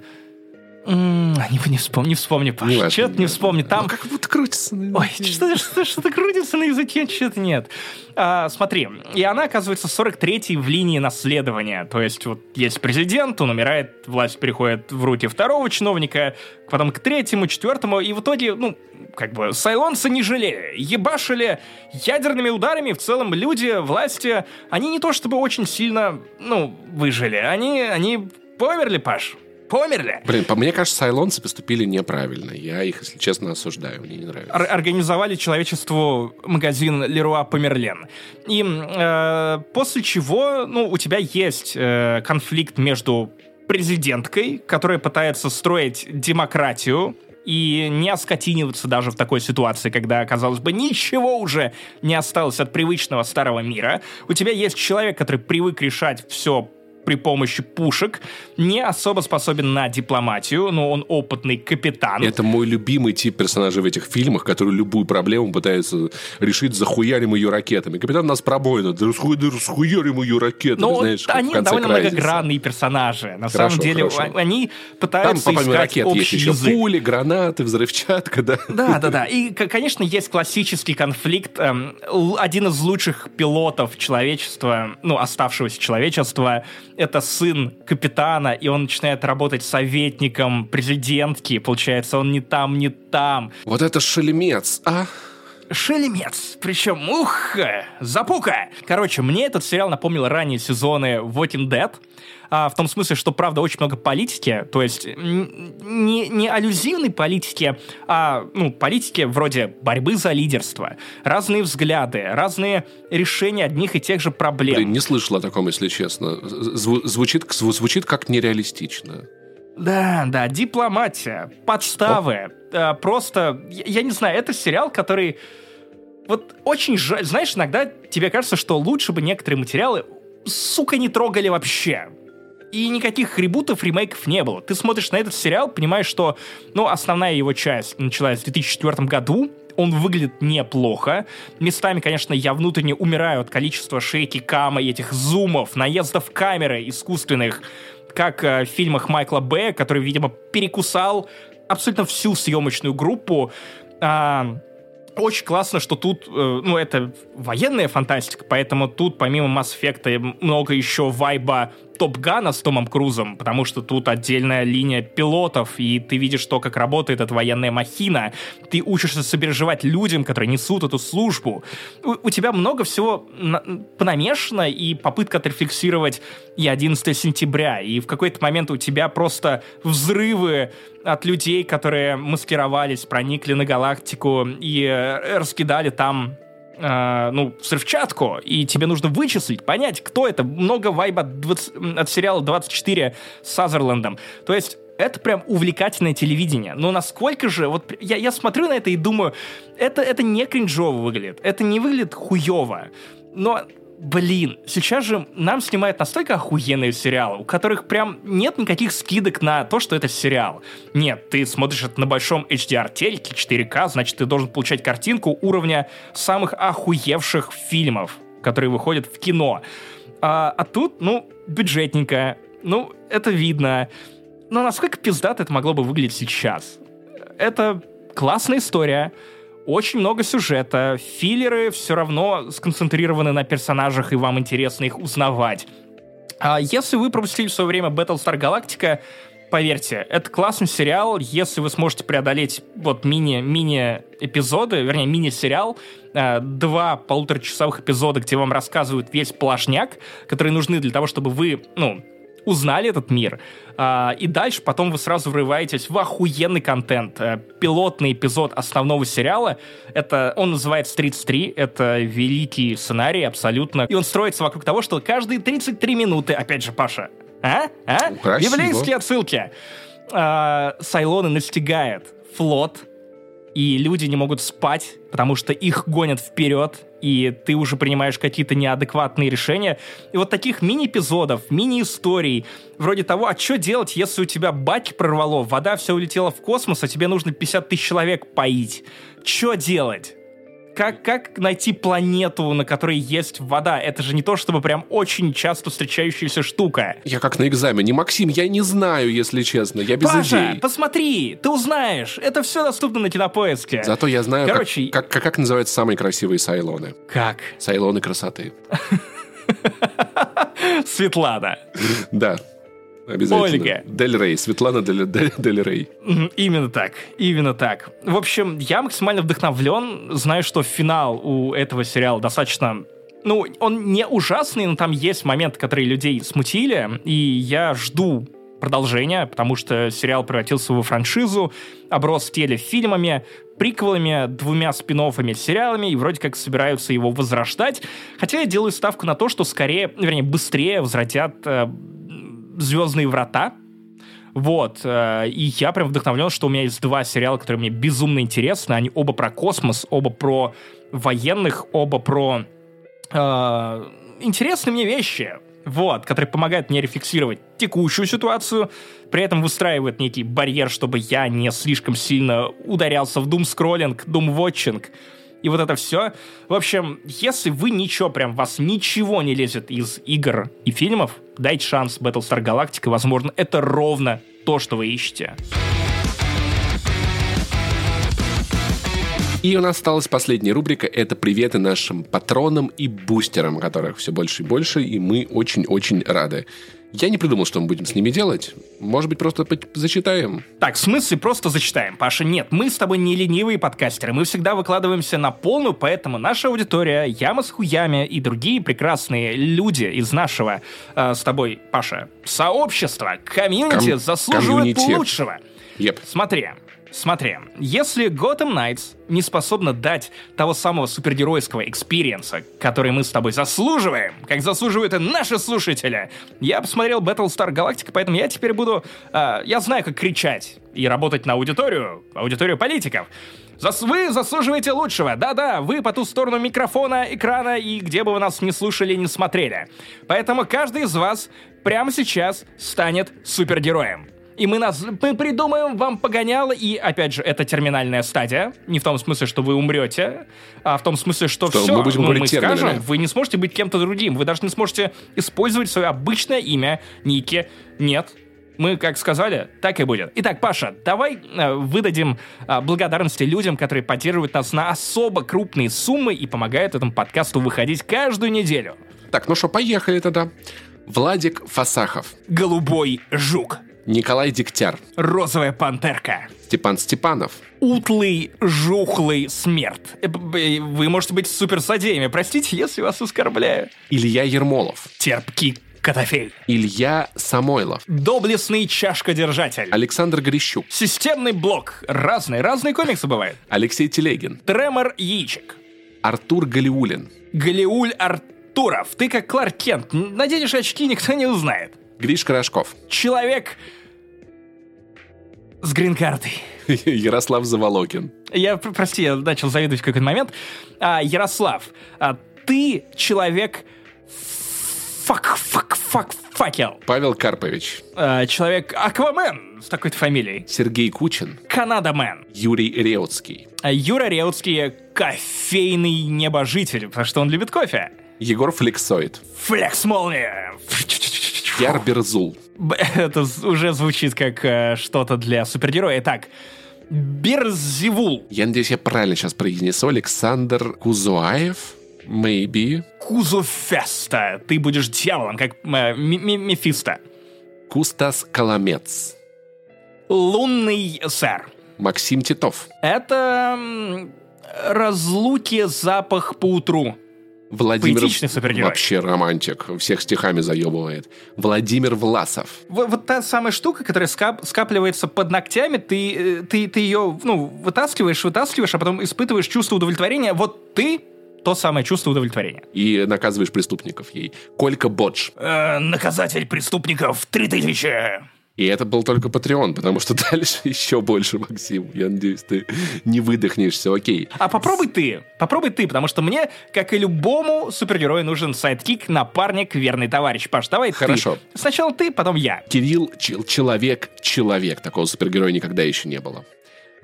Не, не вспомню, не вспомню, Паш. Неважно. Что-то не вспомню. Там... Ну, как будто крутится. на Ой, языке. что, что, что-то крутится на языке, что-то нет. А, смотри, и она оказывается 43-й в линии наследования. То есть вот есть президент, он умирает, власть переходит в руки второго чиновника, потом к третьему, четвертому, и в итоге, ну, как бы, сайлонцы не жалели, ебашили ядерными ударами, в целом люди, власти, они не то чтобы очень сильно, ну, выжили, они, они померли, Паш, померли. Блин, по мне кажется, сайлонцы поступили неправильно. Я их, если честно, осуждаю. Мне не нравится. ор- организовали человечеству магазин Леруа Померлен. И э, после чего, ну, у тебя есть э, конфликт между президенткой, которая пытается строить демократию, и не оскотиниваться даже в такой ситуации, когда, казалось бы, ничего уже не осталось от привычного старого мира. У тебя есть человек, который привык решать все при помощи пушек, не особо способен на дипломатию, но он опытный капитан. Это мой любимый тип персонажей в этих фильмах, которые любую проблему пытаются решить, захуярим ее ракетами. Капитан нас да да расхуярим ее ракетами, Но знаешь, как они довольно «Крайзиса». многогранные персонажи. На Хорошо, самом деле, хорошо. а- они Там, пытаются помимо искать ракет, есть общий еще язык. пули, гранаты, взрывчатка, да. Да, да, да. И, конечно, есть классический конфликт. эм, один из лучших пилотов человечества, ну, оставшегося человечества, это сын капитана, и он начинает работать советником президентки. Получается, он не там, не там. Вот это шелемец, а? Шелемец, причем, ух, запука. Короче, мне этот сериал напомнил ранние сезоны Walking Dead, а, в том смысле, что, правда, очень много политики, то есть не, не аллюзивной политики, а ну, политики вроде борьбы за лидерство, разные взгляды, разные решения одних и тех же проблем. Блин, не слышал о таком, если честно. Зву- звучит, зву- звучит как нереалистично. Да, да, дипломатия, подставы. э, просто, я, я не знаю, это сериал, который... Вот очень жаль. Знаешь, иногда тебе кажется, что лучше бы некоторые материалы, сука, не трогали вообще. И никаких ребутов, ремейков не было. Ты смотришь на этот сериал, понимаешь, что, ну, основная его часть началась в 2004 году, он выглядит неплохо. Местами, конечно, я внутренне умираю от количества шейки кама и этих зумов, наездов камеры искусственных, как э, в фильмах Майкла Б, который, видимо, перекусал абсолютно всю съемочную группу. А, очень классно, что тут, э, ну, это военная фантастика, поэтому тут, помимо Mass Effect, много еще вайба Топ Гана с Томом Крузом, потому что тут отдельная линия пилотов, и ты видишь то, как работает эта военная махина. Ты учишься сопереживать людям, которые несут эту службу. У, у тебя много всего на, понамешано, и попытка отрефлексировать и 11 сентября, и в какой-то момент у тебя просто взрывы от людей, которые маскировались, проникли на галактику и э, раскидали там э, ну, взрывчатку, и тебе нужно вычислить, понять, кто это. Много вайба от, 20, от сериала «24» с Сазерлендом. То есть это прям увлекательное телевидение. Но насколько же... Вот я, я смотрю на это и думаю, это, это не кринжово выглядит. Это не выглядит хуево. Но блин, сейчас же нам снимают настолько охуенные сериалы, у которых прям нет никаких скидок на то, что это сериал. Нет, ты смотришь это на большом HDR-телеке, 4К, значит, ты должен получать картинку уровня самых охуевших фильмов, которые выходят в кино. А, а тут, ну, бюджетненько, ну, это видно. Но насколько пиздато это могло бы выглядеть сейчас? Это классная история, очень много сюжета, филлеры все равно сконцентрированы на персонажах, и вам интересно их узнавать. А если вы пропустили в свое время Battlestar Galactica, поверьте, это классный сериал, если вы сможете преодолеть вот мини, мини-эпизоды, вернее, мини-сериал, э, два полуторачасовых эпизода, где вам рассказывают весь плашняк, которые нужны для того, чтобы вы, ну, узнали этот мир, а, и дальше потом вы сразу врываетесь в охуенный контент. А, пилотный эпизод основного сериала, это, он называется 33, это великий сценарий абсолютно, и он строится вокруг того, что каждые 33 минуты, опять же, Паша, а? А? Красиво. Библейские отсылки. А, Сайлоны настигает флот, и люди не могут спать, потому что их гонят вперед, и ты уже принимаешь какие-то неадекватные решения. И вот таких мини-эпизодов, мини-историй, вроде того, а что делать, если у тебя баки прорвало, вода все улетела в космос, а тебе нужно 50 тысяч человек поить? Что делать? Как, как найти планету, на которой есть вода? Это же не то, чтобы прям очень часто встречающаяся штука. Я как на экзамене. Максим, я не знаю, если честно. Я без Паша, идей. посмотри, ты узнаешь. Это все доступно на кинопоиске. Зато я знаю, Короче... как, как, как называются самые красивые сайлоны. Как? Сайлоны красоты. Светлана. Да. Обязательно. Ольга. Дель Рей, Светлана Дель, Дель, Дель Рей. Именно так, именно так. В общем, я максимально вдохновлен, знаю, что финал у этого сериала достаточно ну, он не ужасный, но там есть моменты, которые людей смутили, и я жду продолжения, потому что сериал превратился во франшизу, оброс телефильмами, приквелами, двумя спин сериалами, и вроде как собираются его возрождать. Хотя я делаю ставку на то, что скорее, вернее, быстрее возвратят э, «Звездные врата». Вот, э, и я прям вдохновлен, что у меня есть два сериала, которые мне безумно интересны. Они оба про космос, оба про военных, оба про э, интересные мне вещи. Вот, которые помогают мне рефлексировать текущую ситуацию, при этом выстраивают некий барьер, чтобы я не слишком сильно ударялся в doom-скроллинг, doom-watching, и вот это все. В общем, если вы ничего, прям вас ничего не лезет из игр и фильмов, дайте шанс Battlestar Galactica, возможно, это ровно то, что вы ищете. И у нас осталась последняя рубрика. Это приветы нашим патронам и бустерам, которых все больше и больше, и мы очень-очень рады. Я не придумал, что мы будем с ними делать. Может быть, просто зачитаем? Так, в смысле просто зачитаем, Паша? Нет, мы с тобой не ленивые подкастеры. Мы всегда выкладываемся на полную, поэтому наша аудитория, Яма с хуями и другие прекрасные люди из нашего э, с тобой, Паша, сообщества, комьюнити Ком- заслуживают комьюнити. лучшего. Yep. Смотри, Смотри, если Gotham Knights не способна дать того самого супергеройского experience а, который мы с тобой заслуживаем, как заслуживают и наши слушатели, я посмотрел Battlestar Galactica, поэтому я теперь буду... Э, я знаю, как кричать и работать на аудиторию, аудиторию политиков. Зас вы заслуживаете лучшего. Да-да, вы по ту сторону микрофона, экрана и где бы вы нас не слушали, не смотрели. Поэтому каждый из вас прямо сейчас станет супергероем и мы, нас, мы придумаем вам погоняло, и, опять же, это терминальная стадия, не в том смысле, что вы умрете, а в том смысле, что, что все, мы, будем ну, мы скажем, вы не сможете быть кем-то другим, вы даже не сможете использовать свое обычное имя, ники, нет, мы как сказали, так и будет. Итак, Паша, давай э, выдадим э, благодарности людям, которые поддерживают нас на особо крупные суммы и помогают этому подкасту выходить каждую неделю. Так, ну что, поехали тогда. Владик Фасахов. Голубой жук. Николай Дегтяр. Розовая пантерка. Степан Степанов. Утлый, жухлый смерть. Э, Вы можете быть суперсадеями. Простите, если вас оскорбляю. Илья Ермолов. Терпкий котофей. Илья Самойлов. Доблестный чашкодержатель. Александр Грищук. Системный блок. Разные, разные комиксы бывают. Алексей Телегин. Тремор яичек. Артур Галиулин. Галиуль Артуров. Ты как Кларк Кент. Наденешь очки, никто не узнает. Гриш Рожков. Человек с грин-картой. Ярослав Заволокин. Я, пр- прости, я начал завидовать в какой-то момент. А, Ярослав, а, ты человек фак, фак, фак, факел. Павел Карпович. А, человек Аквамен с такой-то фамилией. Сергей Кучин. Канадамен. Юрий Реутский. А Юра Реутский кофейный небожитель, потому что он любит кофе. Егор Флексоид. Флекс-молния. Яр Берзул. Это уже звучит как э, что-то для супергероя. Так, Берзивул. Я надеюсь, я правильно сейчас произнесу. Александр Кузуаев. Maybe. Кузуфеста. Ты будешь дьяволом, как э, Мефисто. Кустас Коломец. Лунный сэр. Максим Титов. Это разлуки запах по утру. Владимир... Поэтичный супергерой. Вообще романтик. Всех стихами заебывает. Владимир Власов. В- Вот та самая штука, которая скап- скапливается под ногтями, ты, э, ты, ты ее ну, вытаскиваешь, вытаскиваешь, а потом испытываешь чувство удовлетворения. Вот ты то самое чувство удовлетворения. И наказываешь преступников ей. Колька Бодж. Э, наказатель преступников 3000. И это был только Patreon, потому что дальше еще больше, Максим. Я надеюсь, ты не выдохнешься. Окей. А попробуй ты, попробуй ты, потому что мне, как и любому супергерою, нужен sidekick, напарник, верный товарищ. Паш, давай Хорошо. ты. Сначала ты, потом я. Кирилл Чел- Человек Человек. Такого супергероя никогда еще не было.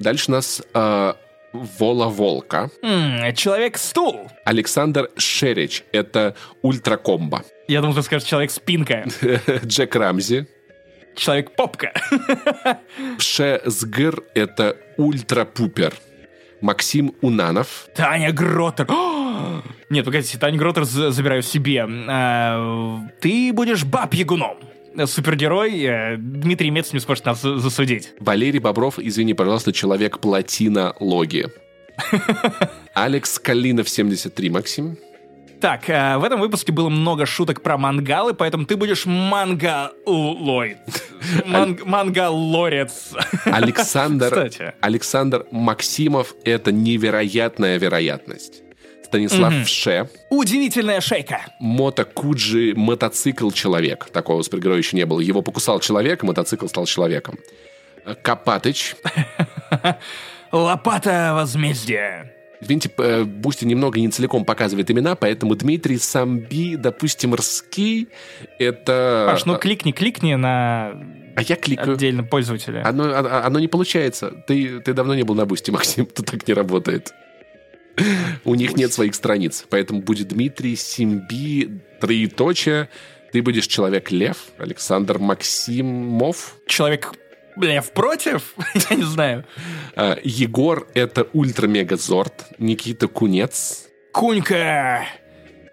Дальше нас э, Вола Волка. М, Человек-стул. Александр Шерич. Это ультракомбо. Я думал, ты скажешь Человек-спинка. Джек Рамзи. Человек-попка. Пше Сгыр. Это ультрапупер. Максим Унанов. Таня Гротер. О! Нет, погодите, Таня Гротер за- забираю себе. А, Ты будешь баб-ягуном. Супергерой. э, Дмитрий Мец не сможет нас за- засудить. Валерий Бобров, извини, пожалуйста, человек плотина логи. Алекс Калинов 73, Максим. Так, э, в этом выпуске было много шуток про мангалы, поэтому ты будешь мангалоид. Ман- Мангалорец. Александр, Кстати. Александр Максимов — это невероятная вероятность. Станислав Вше, Удивительная шейка. Мото Куджи, мотоцикл человек. Такого супергероя еще не было. Его покусал человек, мотоцикл стал человеком. Копатыч. Лопата возмездия. Извините, э, Бусти немного не целиком показывает имена, поэтому Дмитрий Самби, допустим, Рский, это... Паш, ну кликни, кликни на А я кликаю. отдельно пользователя. Оно, а- оно не получается. Ты, ты давно не был на Бусти, Максим. Тут так не работает. У них нет своих страниц. Поэтому будет Дмитрий, Симби, троеточие. Ты будешь Человек-Лев, Александр Максимов. Человек, бля, против? Я не знаю. А, Егор — это Ультра-Мега-Зорд. Никита Кунец. Кунька.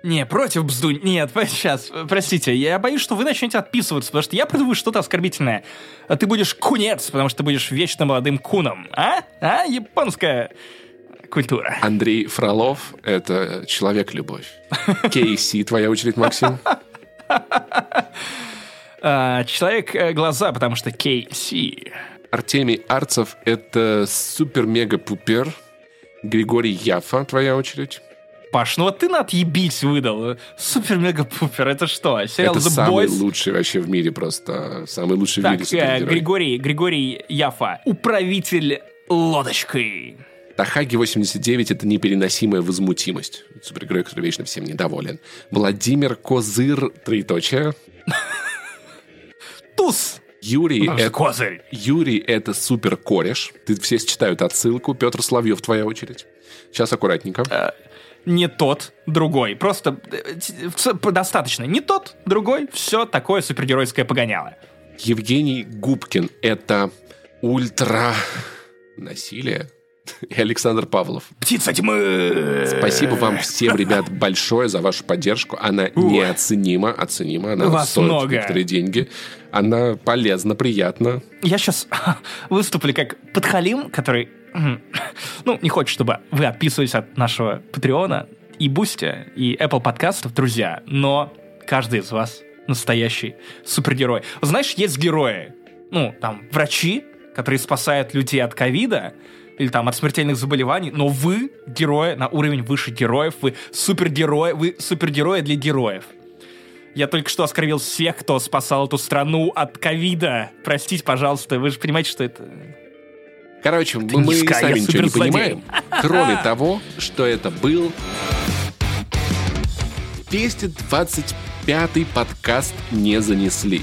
Не, против бздунь. Нет, сейчас, простите, я боюсь, что вы начнете отписываться, потому что я придумаю что-то оскорбительное. А ты будешь кунец, потому что ты будешь вечно молодым куном. А? А? Японская культура. Андрей Фролов — это Человек-Любовь. Кейси, твоя очередь, Максим. А, человек э, глаза, потому что KC. Артемий Арцев — это Супер-Мега-Пупер. Григорий Яфа, твоя очередь. Паш, ну вот ты на отъебись выдал. Супер-мега-пупер, это что? Сериал Это The самый Boys? лучший вообще в мире просто. Самый лучший в Так, мире э, супергерой. Григорий, Григорий Яфа. Управитель лодочкой. Тахаги 89 — это непереносимая возмутимость. Супергерой, который вечно всем недоволен. Владимир Козыр, троеточие. Туз. Юрий это, Козырь. Юрий — это супер кореш. Ты все читают отсылку. Петр Славьев, твоя очередь. Сейчас аккуратненько. Не тот, другой. Просто э, достаточно. Не тот, другой. Все такое супергеройское погоняло. Евгений Губкин — это ультра... Насилие? И Александр Павлов. Птица тьмы! Спасибо вам всем, ребят, большое за вашу поддержку. Она неоценима, оценима. Она Вас стоит много. некоторые деньги. Она полезна, приятна. Я сейчас выступлю как подхалим, который, ну, не хочет, чтобы вы отписывались от нашего Патреона и Бусти, и Apple подкастов, друзья, но каждый из вас настоящий супергерой. Знаешь, есть герои, ну, там, врачи, которые спасают людей от ковида, или там от смертельных заболеваний, но вы герои на уровень выше героев, вы супергерои, вы супергерои для героев. Я только что оскорбил всех, кто спасал эту страну от ковида. Простите, пожалуйста, вы же понимаете, что это... Короче, мы, мы низкая, сами я ничего не понимаем, кроме того, что это был 225-й подкаст «Не занесли».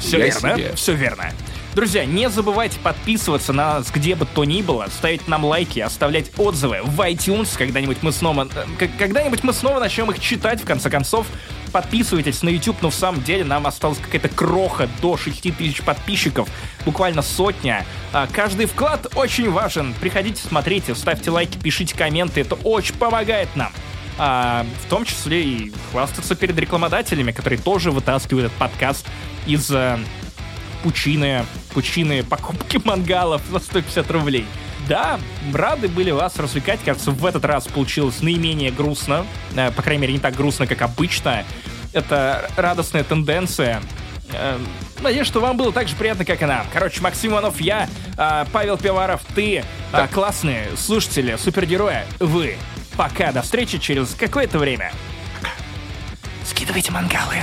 Все верно, себе. все верно. Друзья, не забывайте подписываться на нас где бы то ни было, ставить нам лайки, оставлять отзывы в iTunes. Когда-нибудь мы снова, э, когда-нибудь мы снова начнем их читать, в конце концов. Подписывайтесь на YouTube, но в самом деле нам осталась какая-то кроха до 6 тысяч подписчиков, буквально сотня. А, Каждый вклад очень важен. Приходите, смотрите, ставьте лайки, пишите комменты, это очень помогает нам. А, в том числе и хвастаться перед рекламодателями, которые тоже вытаскивают этот подкаст из э, пучины, пучины покупки мангалов за 150 рублей. Да, рады были вас развлекать. Кажется, в этот раз получилось наименее грустно. Э, По крайней мере, не так грустно, как обычно. Это радостная тенденция. Э, Надеюсь, что вам было так же приятно, как и нам. Короче, Максим Иванов, я, а, Павел Пиваров, ты, а, классные слушатели, супергерои, вы. Пока, до встречи через какое-то время. Скидывайте мангалы.